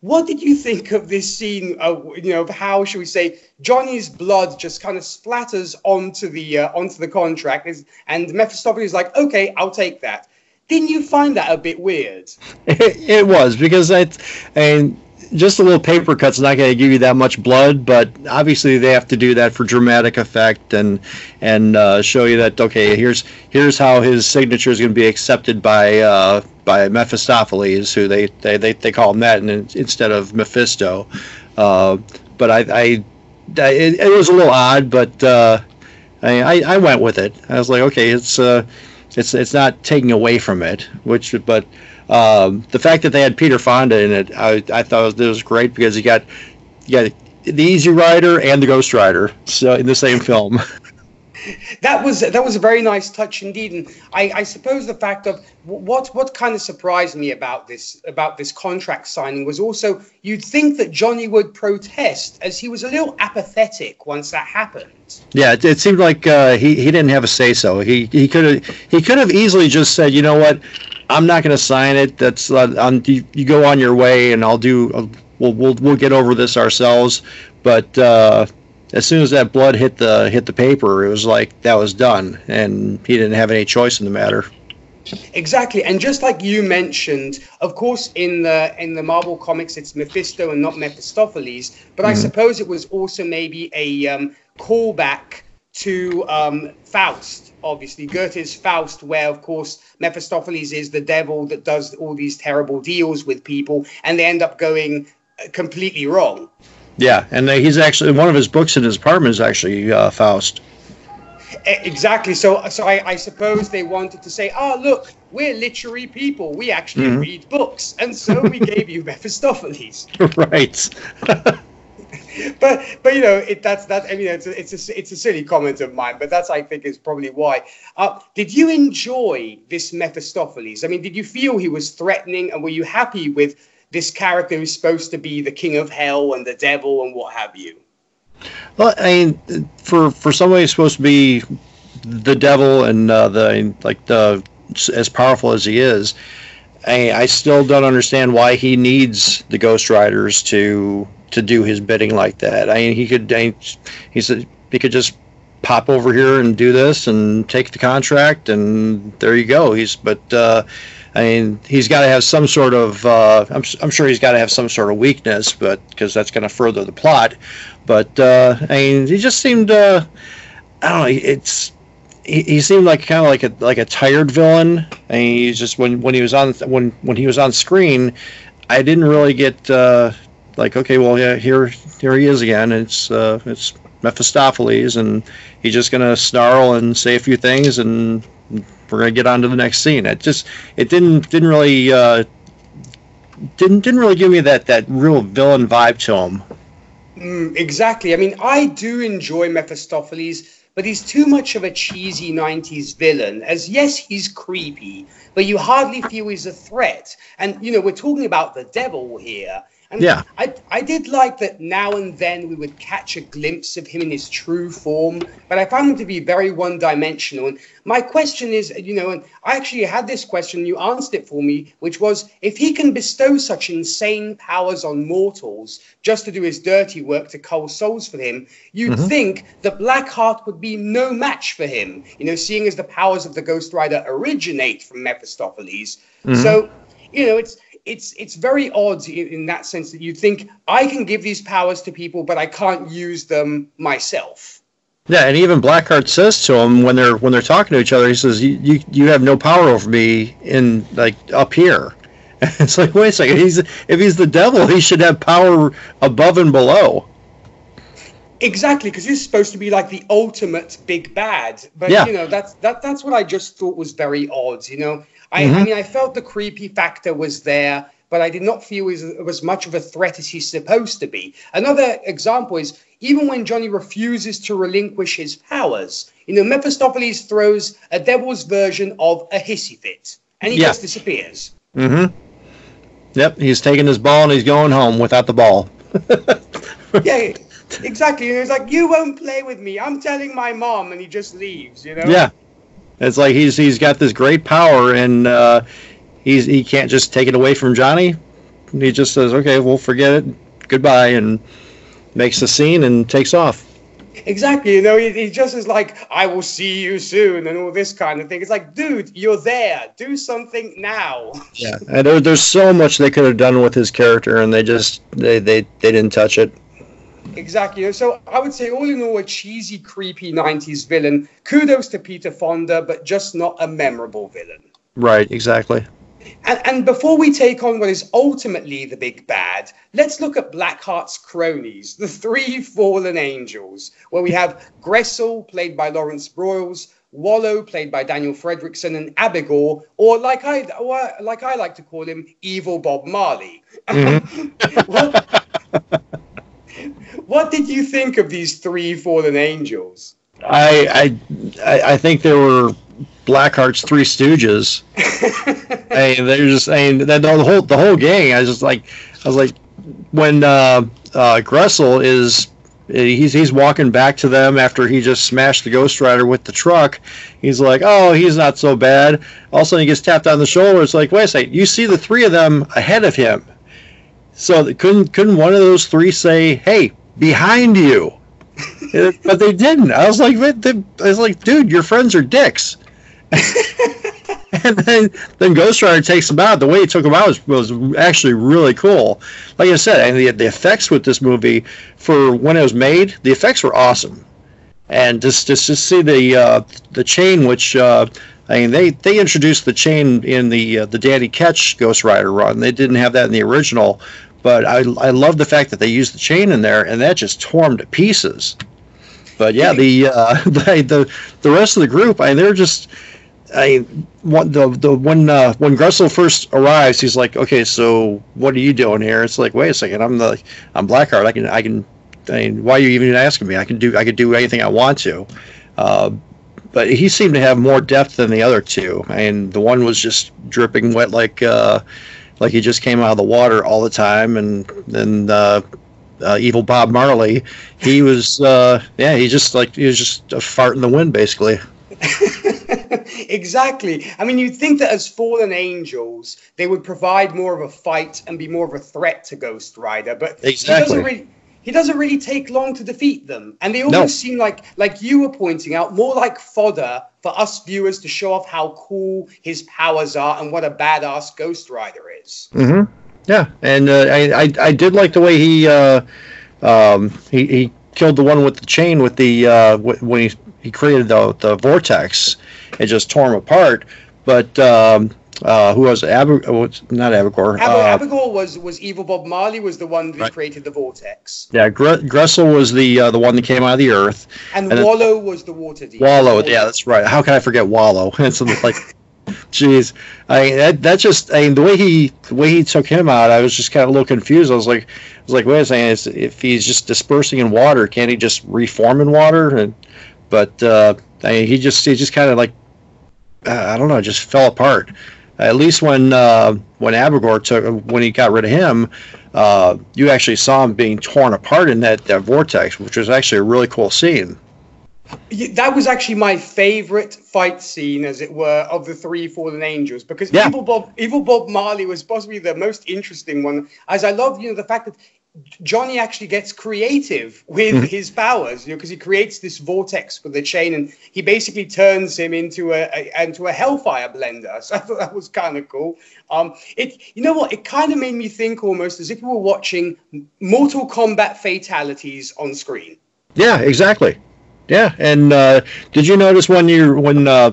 What did you think of this scene? Of, you know, of how should we say Johnny's blood just kind of splatters onto the uh, onto the contract, and Mephistopheles is like, "Okay, I'll take that." Didn't you find that a bit weird? It, it was because I, and just a little paper cut's not going to give you that much blood, but obviously they have to do that for dramatic effect and and uh, show you that okay, here's here's how his signature is going to be accepted by uh, by Mephistopheles, who they they, they, they call him that instead of Mephisto. Uh, but I, I it, it, was a little odd, but uh, I, I went with it. I was like, okay, it's uh, it's it's not taking away from it, which but um, the fact that they had Peter Fonda in it, I, I thought it was great because you got you got the Easy Rider and the Ghost Rider so in the same film. that was that was a very nice touch indeed, and I, I suppose the fact of what what kind of surprised me about this about this contract signing was also you'd think that Johnny would protest as he was a little apathetic once that happened. Yeah, it, it seemed like uh, he he didn't have a say so. He he could have he could have easily just said, you know what, I'm not going to sign it. That's uh, you, you, go on your way, and I'll do. Uh, we'll we'll we'll get over this ourselves. But uh, as soon as that blood hit the hit the paper, it was like that was done, and he didn't have any choice in the matter. Exactly, and just like you mentioned, of course, in the in the Marvel comics, it's Mephisto and not Mephistopheles. But mm-hmm. I suppose it was also maybe a um, callback to um, Faust, obviously Goethe's Faust, where of course Mephistopheles is the devil that does all these terrible deals with people, and they end up going uh, completely wrong. Yeah, and he's actually one of his books in his apartment is actually uh, Faust. Exactly. So, so I, I, suppose they wanted to say, "Oh, look, we're literary people. We actually mm-hmm. read books, and so we gave you Mephistopheles." right. but but you know it, that's that. I mean, it's a, it's a it's a silly comment of mine, but that's I think is probably why. Uh, did you enjoy this Mephistopheles? I mean, did you feel he was threatening, and were you happy with? This character who's supposed to be the king of hell and the devil and what have you. Well, I mean, for for somebody who's supposed to be the devil and uh, the like the as powerful as he is, I, I still don't understand why he needs the Ghost Riders to to do his bidding like that. I mean, he could I, he could just pop over here and do this and take the contract and there you go. He's but uh, I mean, he's got to have some sort of. Uh, I'm, I'm sure he's got to have some sort of weakness, but because that's going to further the plot. But uh, I mean, he just seemed. Uh, I don't know. It's he, he seemed like kind of like a like a tired villain. Mean, he's just when when he was on when when he was on screen, I didn't really get uh, like okay, well yeah, here here he is again. It's uh, it's Mephistopheles, and he's just gonna snarl and say a few things, and we're gonna get on to the next scene. It just it didn't didn't really uh, didn't didn't really give me that that real villain vibe to him. Mm, exactly. I mean, I do enjoy Mephistopheles, but he's too much of a cheesy 90s villain. As yes, he's creepy, but you hardly feel he's a threat. And, you know, we're talking about the devil here. And Yeah. I, I did like that now and then we would catch a glimpse of him in his true form, but I found him to be very one dimensional. And my question is, you know, and I actually had this question, you answered it for me, which was if he can bestow such insane powers on mortals just to do his dirty work to cull souls for him, you'd mm-hmm. think that Blackheart would be no match for him, you know, seeing as the powers of the Ghost Rider originate from Mephistopheles. Mm-hmm. So, you know, it's it's it's very odd in, in that sense that you think I can give these powers to people, but I can't use them myself. Yeah, and even Blackheart says to him when they're when they're talking to each other, he says, "You you, you have no power over me in like up here." it's like, wait a second. He's if he's the devil, he should have power above and below. Exactly, because he's supposed to be like the ultimate big bad. But Yeah. you know, that's that that's what I just thought was very odd. You know, I, Mm-hmm. I mean, I felt the creepy factor was there, but I did not feel it was, much of a threat as he's supposed to be. Another example is even when Johnny refuses to relinquish his powers, you know, Mephistopheles throws a devil's version of a hissy fit, and he Yeah. just disappears. Mm-hmm. Yep, he's taking his ball and he's going home without the ball. yeah, exactly. And it's like, you won't play with me. I'm telling my mom, and he just leaves. You know. Yeah, it's like he's he's got this great power and uh, he's he can't just take it away from Johnny. He just says, "Okay, we'll forget it. Goodbye," and makes the scene and takes off. Exactly, you know, he, he just is like, I will see you soon, and all this kind of thing. It's like, dude, you're there. Do something now. Yeah, and there, there's so much they could have done with his character, and they just they they, they didn't touch it. Exactly. So I would say, all in all, a cheesy, creepy 90s villain. Kudos to Peter Fonda, but just not a memorable villain. Right, exactly. And, and before we take on what is ultimately the big bad, let's look at Blackheart's cronies, the three fallen angels, where we have Gressel, played by Laurence Breuls, Wallow, played by Daniel Frederiksen, and Abigor, or like I, or like I like to call him, Evil Bob Marley. Mm-hmm. what, what did you think of these three fallen angels? I I I think there were Blackheart's Three Stooges. I mean, they're just I mean, the, the whole the whole gang. I was just like I was like when uh, uh, Gressel is he's he's walking back to them after he just smashed the Ghost Rider with the truck. He's like, oh, he's not so bad. All of a sudden, he gets tapped on the shoulder. It's like, wait a second, you see the three of them ahead of him. So couldn't couldn't one of those three say, hey, behind you? But they didn't. I was like, what the- I was like, dude, your friends are dicks. and then then Ghost Rider takes them out. The way he took them out was, was actually really cool. Like I said, and the the effects with this movie for when it was made, the effects were awesome. And just just to see the uh, the chain, which uh, I mean, they they introduced the chain in the uh, the Danny Ketch Ghost Rider run. They didn't have that in the original, but I I love the fact that they used the chain in there, and that just tore them to pieces. But yeah, the uh, the, the the rest of the group, I mean, they're just. I one the the when uh, when Gressel first arrives, he's like, okay, so what are you doing here? It's like, wait a second, I'm the I'm Blackheart. I can I can. I mean, why are you even asking me? I can do I could do anything I want to. Uh, but he seemed to have more depth than the other two. I mean, the one was just dripping wet like uh, like he just came out of the water all the time, and then uh, uh, evil Bob Marley, he was uh, yeah, he just like he was just a fart in the wind basically. exactly. I mean, you'd think that as fallen angels, they would provide more of a fight and be more of a threat to Ghost Rider, but he Exactly. doesn't really. He doesn't really take long to defeat them, and they almost No. seem like, like you were pointing out, more like fodder for us viewers to show off how cool his powers are and what a badass Ghost Rider is. Mm-hmm. Yeah, and uh, I, I I did like the way he uh, um, he he killed the one with the chain with the uh, wh- when he he created the the vortex, it just tore him apart. But um, uh, who was it? Ab- not Abigor? Ab- Uh, Abigor was was evil. Bob Marley was the one that Right. created the vortex, yeah, Gre- Gressel was the uh, the one that came out of the earth. and, And then- Wallow was the water demon. Wallow, yeah, that's right. How can I forget Wallow? It's like Jeez, I that that just I mean the way he the way he took him out, I was just kind of a little confused. I was like, I was like, wait a second, if he's just dispersing in water, can't he just reform in water? And but uh, I mean, he just he just kind of like uh, I don't know, just fell apart. At least when uh, when Abigor took when he got rid of him, uh, you actually saw him being torn apart in that, that vortex, which was actually a really cool scene. That was actually my favorite fight scene, as it were, of the three fallen angels, because yeah. Evil Bob, Evil Bob Marley was possibly the most interesting one. As I love, you know, the fact that Johnny actually gets creative with mm-hmm. his powers, you know, because he creates this vortex with the chain, and he basically turns him into a, a into a hellfire blender. So I thought that was kind of cool. Um, it, you know what? It kind of made me think almost as if we were watching Mortal Kombat fatalities on screen. Yeah, exactly. Yeah, and uh, did you notice when you when uh,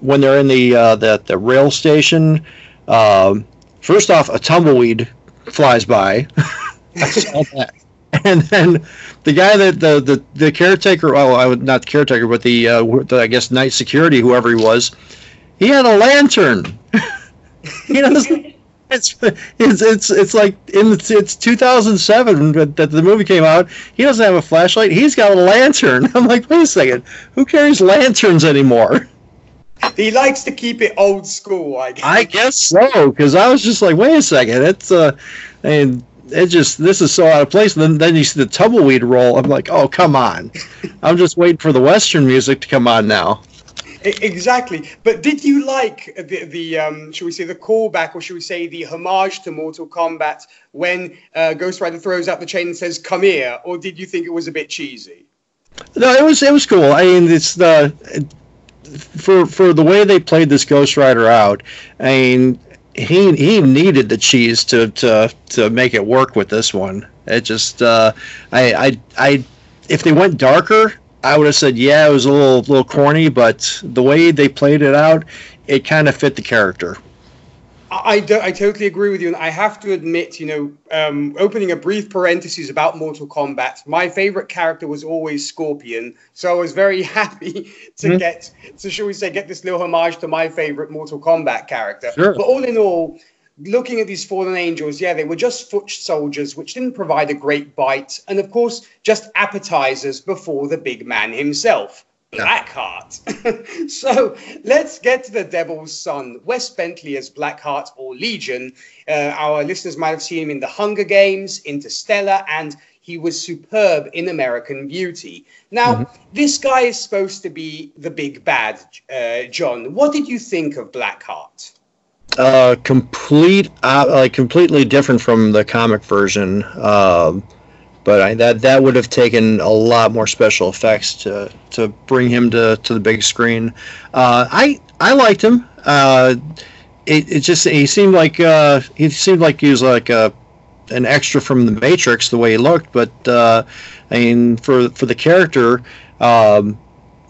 when they're in the uh, the, the rail station? Um, first off, a tumbleweed flies by. I saw that. And then the guy that the the, the caretaker, well, I would not the caretaker, but the, uh, the I guess night security, whoever he was, he had a lantern. you know, it's it's it's it's like in it's 2007 that the movie came out. He doesn't have a flashlight. He's got a lantern. I'm like, wait a second, who carries lanterns anymore? He likes to keep it old school, I guess. I guess so, because I was just like, wait a second, it's uh, mean, it just this is so out of place. And then then you see the tumbleweed roll. I'm like, oh come on, I'm just waiting for the western music to come on now. Exactly. But did you like the, the um, should we say, the callback, or should we say, the homage to Mortal Kombat when uh, Ghost Rider throws out the chain and says, "Come here," or did you think it was a bit cheesy? No, it was it was cool. I mean, it's the for for the way they played this Ghost Rider out. I mean, he he needed the cheese to to to make it work with this one. It just uh, I I I if they went darker, I would have said, yeah, it was a little little corny, but the way they played it out, it kind of fit the character. I, do, I totally agree with you, and I have to admit, you know, um, opening a brief parenthesis about Mortal Kombat, my favorite character was always Scorpion, so I was very happy to mm-hmm. get, so shall we say, get this little homage to my favorite Mortal Kombat character. Sure. But all in all, looking at these fallen angels, yeah, they were just foot soldiers, which didn't provide a great bite, and of course, just appetizers before the big man himself. Blackheart. so let's get to the Devil's Son. Wes Bentley as Blackheart or Legion. Uh, our listeners might have seen him in The Hunger Games, Interstellar, and he was superb in American Beauty. Now, mm-hmm. this guy is supposed to be the big bad, uh, John. What did you think of Blackheart? uh, complete, uh, like completely different from the comic version. Um, but I, that that would have taken a lot more special effects to to bring him to, to the big screen. Uh, I I liked him. Uh, it, it just he seemed like uh, he seemed like he was like a an extra from the Matrix the way he looked. But uh, I mean, for for the character, um,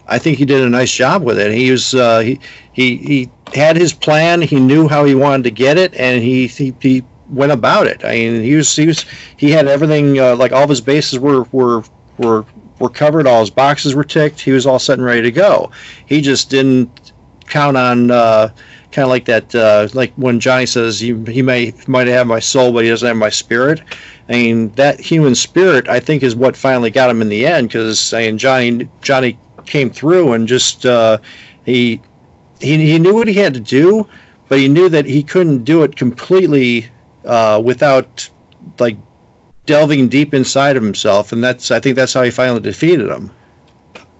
I think he did a nice job with it. He was uh, he he he had his plan. He knew how he wanted to get it, and he he, he went about it. I mean, he was he was he had everything uh, like all of his bases were were were were covered. All his boxes were ticked. He was all set and ready to go. He just didn't count on. Uh, kind of like that, uh, like when Johnny says he, he may might have my soul, but he doesn't have my spirit. I mean, that human spirit, I think, is what finally got him in the end. Because I mean, Johnny Johnny came through and just uh, he he he knew what he had to do, but he knew that he couldn't do it completely uh, without like delving deep inside of himself, and that's I think that's how he finally defeated him.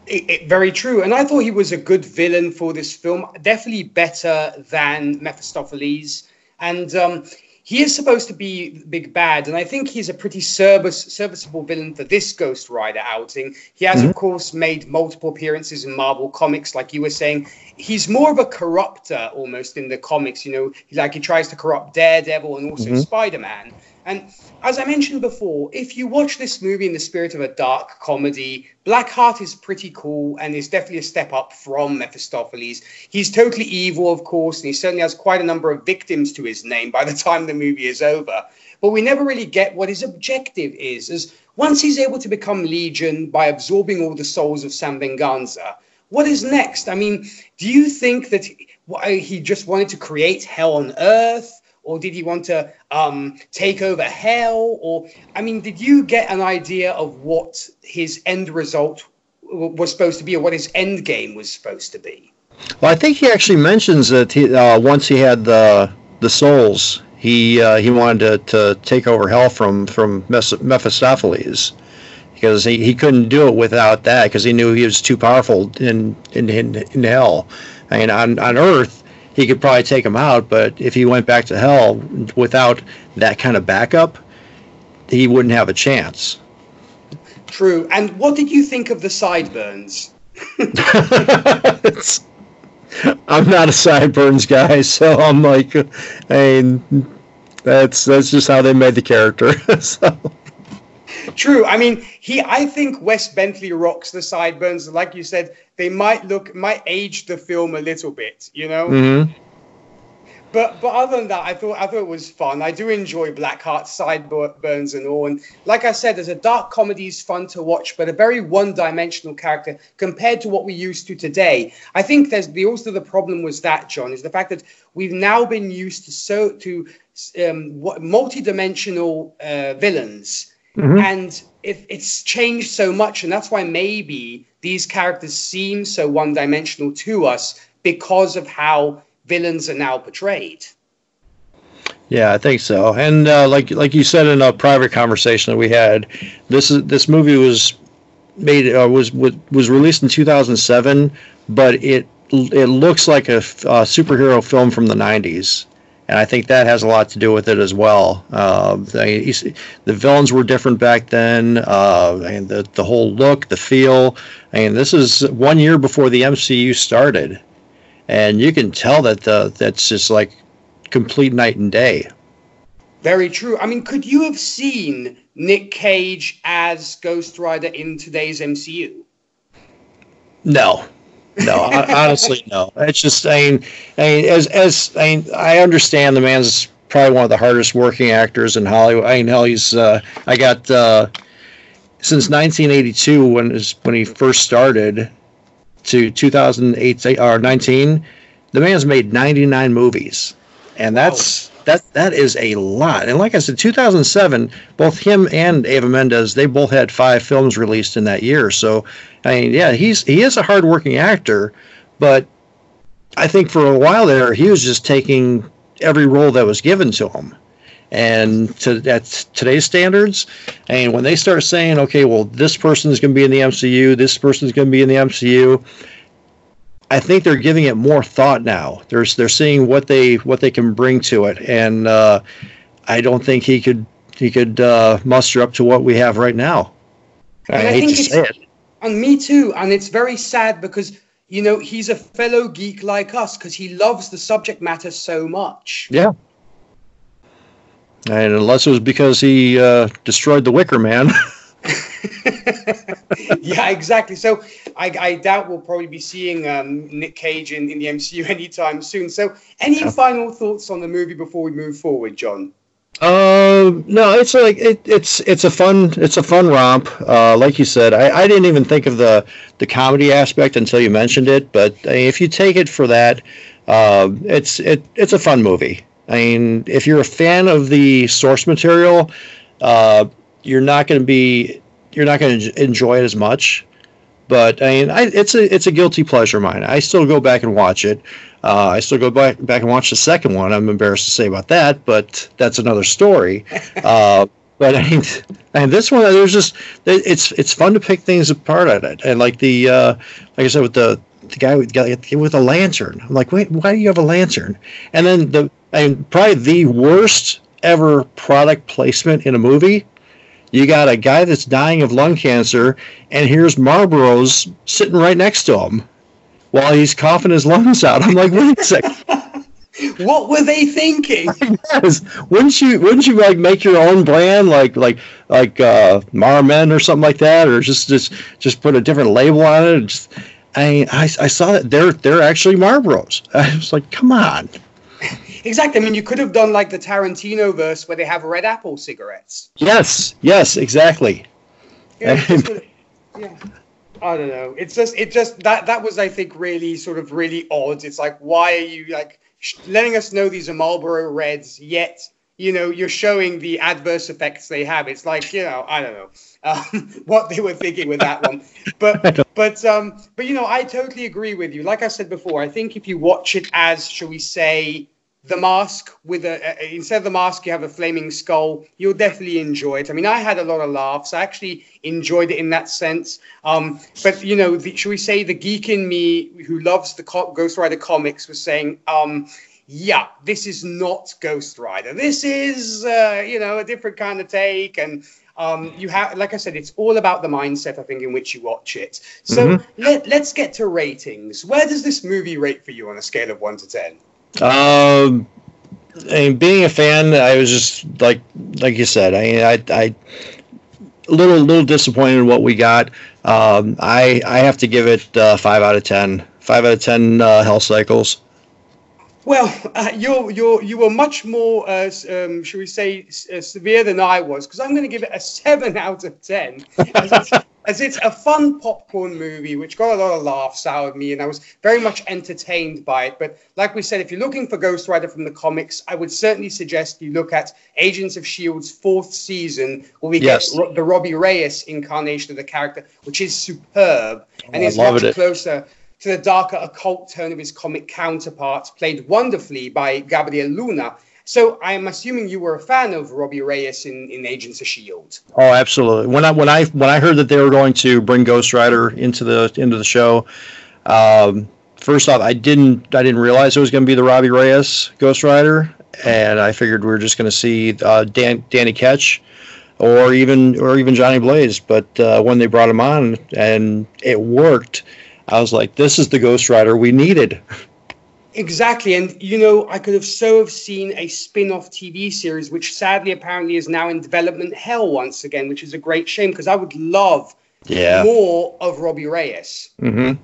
It, it, very true, and I thought he was a good villain for this film. Definitely better than Mephistopheles, and um, he is supposed to be the big bad, and I think he's a pretty service, serviceable villain for this Ghost Rider outing. He has, mm-hmm. of course, made multiple appearances in Marvel comics, like you were saying. He's more of a corrupter almost in the comics, you know, like he tries to corrupt Daredevil and also mm-hmm. Spider Man. And as I mentioned before, if you watch this movie in the spirit of a dark comedy, Blackheart is pretty cool and is definitely a step up from Mephistopheles. He's totally evil, of course, and he certainly has quite a number of victims to his name by the time the movie is over. But we never really get what his objective is, as once he's able to become Legion by absorbing all the souls of San Venganza, what is next? I mean, do you think that he just wanted to create hell on earth? Or did he want to um, take over hell? Or, I mean, did you get an idea of what his end result was supposed to be or what his end game was supposed to be? Well, I think he actually mentions that he, uh, once he had the the souls, he uh, he wanted to, to take over hell from from Mephistopheles because he, he couldn't do it without that because he knew he was too powerful in in, in, in hell. I mean, on on Earth, he could probably take him out, but if he went back to hell without that kind of backup, he wouldn't have a chance. True. And what did you think of the sideburns? I'm not a sideburns guy, so I'm like, I mean, that's that's just how they made the character. so. True. I mean, he. I think Wes Bentley rocks the sideburns. Like you said, they might look might age the film a little bit. You know. Mm-hmm. But but other than that, I thought I thought it was fun. I do enjoy Blackheart sideburns and all. And like I said, as a dark comedy is fun to watch, but a very one-dimensional character compared to what we used to today. I think there's the also the problem was that John is the fact that we've now been used to so to um, multi-dimensional uh, villains, mm-hmm. and if it's changed so much, and that's why maybe these characters seem so one-dimensional to us because of how villains are now portrayed. Yeah, I think so. And uh, like like you said in a private conversation that we had, this is this movie was made uh, was was released in 2007, but it it looks like a, a, superhero film from the 90s, and I think that has a lot to do with it as well. Uh, the, the villains were different back then, uh, and the the whole look, the feel. I mean, this is one year before the MCU started, and you can tell that the, that's just like complete night and day. Very true. I mean, could you have seen Nick Cage as Ghost Rider in today's MCU? No, no, honestly, no. It's just, I mean, I mean, as as I mean, I understand the man's probably one of the hardest working actors in Hollywood. I mean, hell, he's uh, I got uh, since 1982 when when he first started to 2008 or 19, the man's made 99 movies, and that's wow. That that is a lot. And like I said, 2007, both him and Eva Mendes, they both had five films released in that year. So, I mean, yeah, he's he is a hardworking actor, but I think for a while there, he was just taking every role that was given to him. And to at today's standards, and when they start saying, okay, well, this person is going to be in the MCU, this person is going to be in the MCU, I think they're giving it more thought now. They're they're seeing what they what they can bring to it, and uh, I don't think he could he could uh, muster up to what we have right now. I, I hate to say it. And me too. And it's very sad because you know he's a fellow geek like us because he loves the subject matter so much. Yeah. And unless it was because he uh, destroyed the Wicker Man. yeah, exactly. So I, I, doubt we'll probably be seeing um, Nick Cage in, in the MCU anytime soon. So, any yeah. final thoughts on the movie before we move forward, John? Uh, no, it's like it, it's it's a fun it's a fun romp. Uh, like you said, I, I didn't even think of the the comedy aspect until you mentioned it. But I mean, if you take it for that, uh, it's it it's a fun movie. I mean, if you're a fan of the source material, uh, you're not going to be you're not going to enjoy it as much. But I mean, I, it's a it's a guilty pleasure of mine. I still go back and watch it. Uh, I still go back back and watch the second one. I'm embarrassed to say about that, but that's another story. Uh, but I mean, and this one, there's just it's it's fun to pick things apart at it, and like the uh, like I said with the the guy with, with a lantern. I'm like, wait, why do you have a lantern? And then the and probably the worst ever product placement in a movie. You got a guy that's dying of lung cancer, and here's Marlboro's sitting right next to him while he's coughing his lungs out. I'm like, wait a second. what were they thinking? yes. Wouldn't you wouldn't you like make your own brand like like like uh Marmen or something like that or just just just put a different label on it? Just, I, I I saw that they're they're actually Marlboros. I was like, come on. Exactly. I mean, you could have done like the Tarantino verse where they have red apple cigarettes. Yes. Yes. Exactly. Yeah. yeah. I don't know. It's just it just that that was I think really sort of really odd. It's like why are you like letting us know these are Marlboro Reds yet you know you're showing the adverse effects they have. It's like you know I don't know um, what they were thinking with that one, but but um but you know I totally agree with you. Like I said before, I think if you watch it as shall we say the mask with a, instead of the mask you have a flaming skull. You'll definitely enjoy it. I mean i had a lot of laughs. I actually enjoyed it in that sense. Um, but you know the, should we say the geek in me who loves the co- ghost rider comics was saying um, yeah this is not ghost rider. This is uh, you know a different kind of take. And um, you have like i said it's all about the mindset i think in which you watch it. So mm-hmm. let, let's get to ratings. Where does this movie rate for you on a scale of 1 to 10 um, and being a fan, I was just like like you said. I I, I little little disappointed in what we got. Um, I I have to give it uh, five out of ten. Five out of ten uh, Hell Cycles. Well, uh, you're you're you were much more, uh, um, should we say, uh, severe than I was, because I'm going to give it a seven out of ten as it's a fun popcorn movie which got a lot of laughs out of me and I was very much entertained by it. But like we said, if you're looking for Ghost Rider from the comics, I would certainly suggest you look at Agents of S.H.I.E.L.D.'s fourth season where we yes. get the Robbie Reyes incarnation of the character, which is superb oh, and oh, is much it. closer to the darker occult tone of his comic counterparts, played wonderfully by Gabriel Luna. So I'm assuming you were a fan of Robbie Reyes in, in Agents of Shield. Oh, absolutely. When I when I when I heard that they were going to bring Ghost Rider into the into the show, um, first off, I didn't I didn't realize it was going to be the Robbie Reyes Ghost Rider, and I figured we were just going to see uh, Dan, Danny Ketch or even or even Johnny Blaze. But uh, when they brought him on and it worked, I was like, "This is the Ghost Rider we needed." Exactly, and you know, I could have so have seen a spin-off TV series, which sadly apparently is now in development hell once again, which is a great shame because I would love yeah. more of Robbie Reyes. Mm-hmm.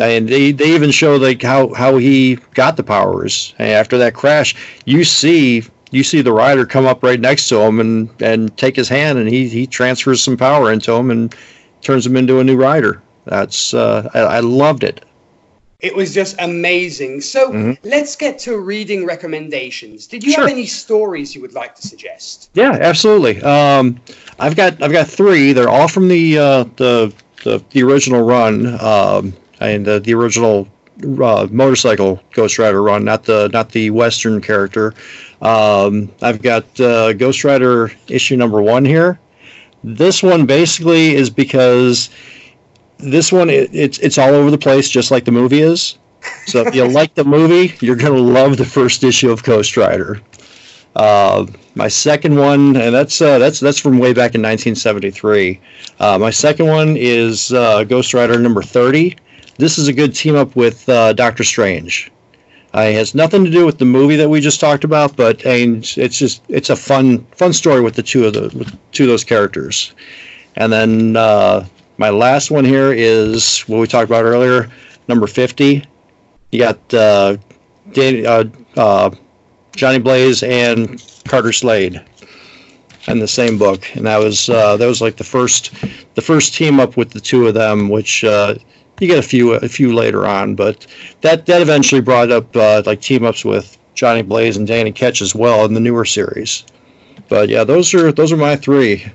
And they, they even show like how, how he got the powers after that crash. You see you see the rider come up right next to him and, and take his hand and he, he transfers some power into him and turns him into a new rider. That's uh, I, I loved it. It was just amazing. So mm-hmm. let's get to reading recommendations. Did you sure. have any stories you would like to suggest? Yeah, absolutely. Um, I've got I've got three. They're all from the uh, the, the, the original run um, and the, the original uh, motorcycle Ghost Rider run, not the not the Western character. Um, I've got uh, Ghost Rider issue number one here. This one basically is because this one it, it's it's all over the place, just like the movie is. So if you like the movie, you're gonna love the first issue of Ghost Rider. Uh, my second one, and that's uh, that's that's from way back in 1973. Uh, my second one is uh, Ghost Rider number 30. This is a good team up with uh, Doctor Strange. Uh, it has nothing to do with the movie that we just talked about, but and it's just it's a fun fun story with the two of the two of those characters. And then my last one here is what we talked about earlier, number 50. You got uh, uh, uh, Johnny Blaze and Carter Slade in the same book, and that was uh, that was like the first the first team up with the two of them, which uh, you get a few a few later on, but that that eventually brought up uh, like team ups with Johnny Blaze and Danny Ketch as well in the newer series. But yeah, those are those are my three.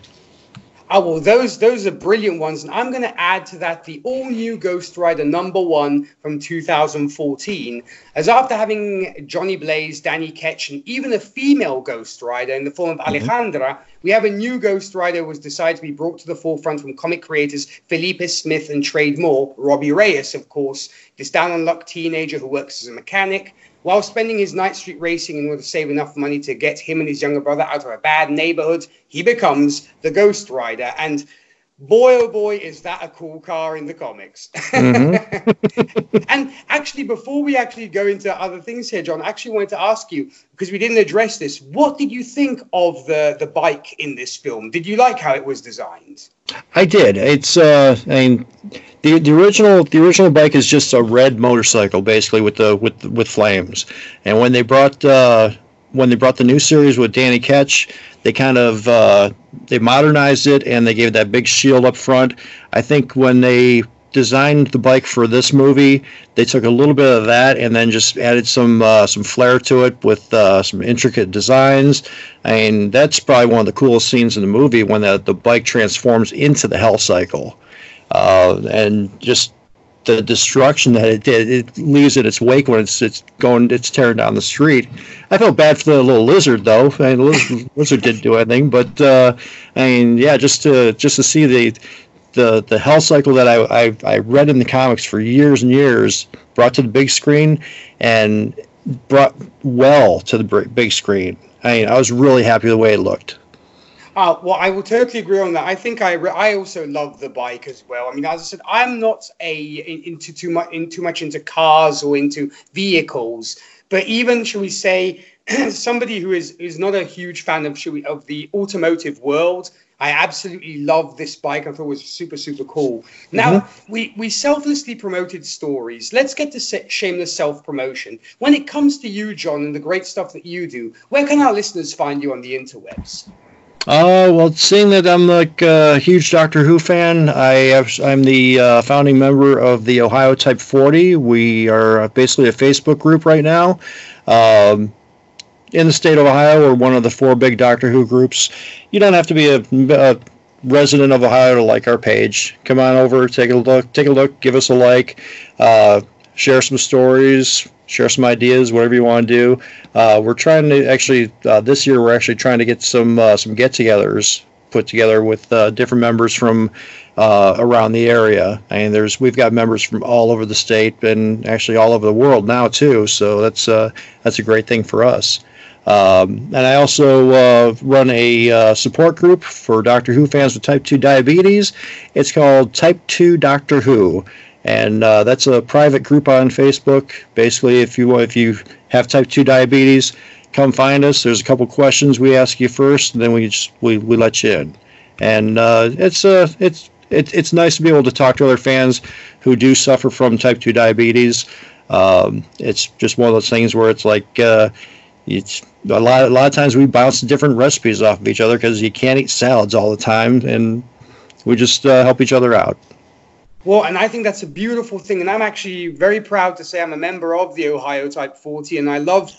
Oh well, those those are brilliant ones, and I'm going to add to that the all-new Ghost Rider number one from 2014. As after having Johnny Blaze, Danny Ketch, and even a female Ghost Rider in the form of mm-hmm. Alejandra, we have a new Ghost Rider who was decided to be brought to the forefront from comic creators Felipe Smith and Tradd Moore. Robbie Reyes, of course, this down-on-luck teenager who works as a mechanic while spending his night street racing in order to save enough money to get him and his younger brother out of a bad neighborhood, he becomes the Ghost Rider. And boy, oh boy, is that a cool car in the comics. Mm-hmm. and actually, before we actually go into other things here, John, I actually wanted to ask you, because we didn't address this, what did you think of the, the bike in this film? Did you like how it was designed? I did. It's uh, I mean, the the original the original bike is just a red motorcycle, basically with the with with flames. And when they brought uh, when they brought the new series with Danny Ketch, they kind of uh, they modernized it and they gave that big shield up front. I think when they designed the bike for this movie, they took a little bit of that and then just added some uh, some flair to it with uh, some intricate designs. I mean, that's probably one of the coolest scenes in the movie when the, the bike transforms into the Hell Cycle, uh, and just the destruction that it did. It leaves in its wake when it's it's going, it's tearing down the street. I felt bad for the little lizard though. I mean, the lizard didn't do anything, but uh, I mean, yeah, just to just to see the the the hell cycle that I, I I read in the comics for years and years brought to the big screen and brought well to the big screen. I mean, I was really happy the way it looked. Uh, well, I will totally agree on that. I think I re- I also love the bike as well. I mean, as I said, I'm not a in, into too much in too much into cars or into vehicles, but even should we say somebody who is is not a huge fan of should we, of the automotive world. I absolutely love this bike. I thought it was super, super cool. Now, mm-hmm. we, we selflessly promoted stories. Let's get to shameless self promotion. When it comes to you, John, and the great stuff that you do, where can our listeners find you on the interwebs? Uh, well, seeing that I'm like a huge Doctor Who fan, I have, I'm the uh, founding member of the Ohio Type 40. We are basically a Facebook group right now. Um, in the state of Ohio, we're one of the four big Doctor Who groups. You don't have to be a, a resident of Ohio to like our page. Come on over, take a look, take a look, give us a like, uh, share some stories, share some ideas, whatever you want to do. Uh, we're trying to actually uh, this year we're actually trying to get some uh, some get-togethers put together with uh, different members from uh, around the area. I mean, there's we've got members from all over the state and actually all over the world now too. So that's uh, that's a great thing for us. Um, and I also run a support group for Doctor Who fans with type 2 diabetes. It's called Type 2 Doctor Who and uh, that's a private group on Facebook. Basically, if you if you have type two diabetes, come find us. There's a couple questions we ask you first, and then we just we, we let you in. And uh, it's uh it's it, it's nice to be able to talk to other fans who do suffer from type two diabetes. Um, it's just one of those things where it's like uh, it's a lot a lot of times we bounce different recipes off of each other because you can't eat salads all the time, and we just uh, help each other out. Well, and I think that's a beautiful thing. And I'm actually very proud to say I'm a member of the Ohio Type 40, and I love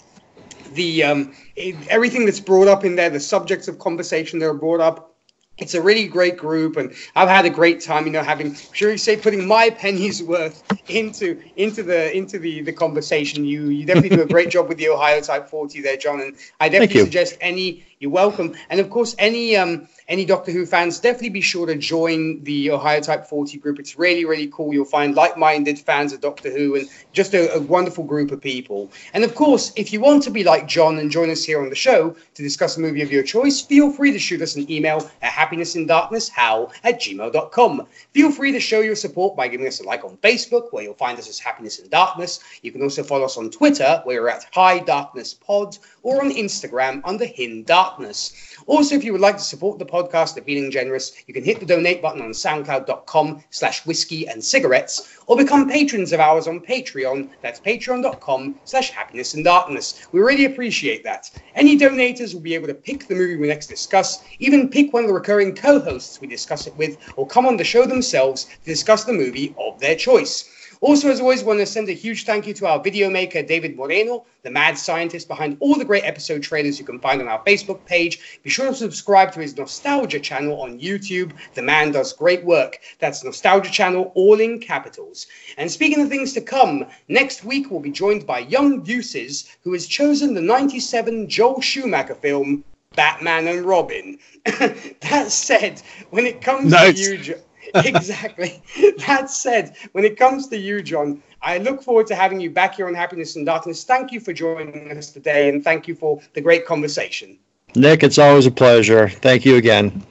the um, it, everything that's brought up in there, the subjects of conversation that are brought up. It's a really great group, and I've had a great time. You know, having should we say putting my pennies worth into into the into the the conversation. You you definitely do a great job with the Ohio Type 40 there, John. And I definitely suggest any. You're welcome, and of course any um any Doctor Who fans, definitely be sure to join the Ohio Type 40 group. It's really, really cool. You'll find like minded fans of Doctor Who and just a, a, wonderful group of people. And of course, if you want to be like John and join us here on the show to discuss a movie of your choice, feel free to shoot us an email at happinessindarknessshow at gmail.com. Feel free to show your support by giving us a like on Facebook, where you'll find us as Happiness in Darkness. You can also follow us on Twitter, where we're at High Darkness Pod, or on Instagram under Hin Darkness. Also, if you would like to support the podcast of Feeling Generous, you can hit the donate button on soundcloud.com slash whiskey and cigarettes, or become patrons of ours on Patreon. That's patreon.com slash happiness and darkness. We really appreciate that. Any donators will be able to pick the movie we next discuss, even pick one of the recurring co-hosts we discuss it with, or come on the show themselves to discuss the movie of their choice. Also, as always, want to send a huge thank you to our video maker, David Moreno, the mad scientist behind all the great episode trailers you can find on our Facebook page. Be sure to subscribe to his Nostalgia channel on YouTube. The man does great work. That's Nostalgia channel, all in capitals. And speaking of things to come, next week we'll be joined by Young Deuces, who has chosen the 97 Joel Schumacher film, Batman and Robin. that said, when it comes to you, exactly. That said, when it comes to you, John, I look forward to having you back here on Happiness and Darkness. Thank you for joining us today, and thank you for the great conversation. Nick, it's always a pleasure. Thank you again.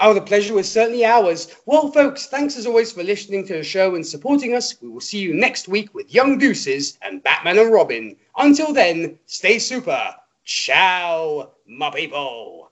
Oh, the pleasure was certainly ours. Well, folks, thanks as always for listening to the show and supporting us. We will see you next week with Young Deuces and Batman and Robin. Until then, stay super. Ciao, my people.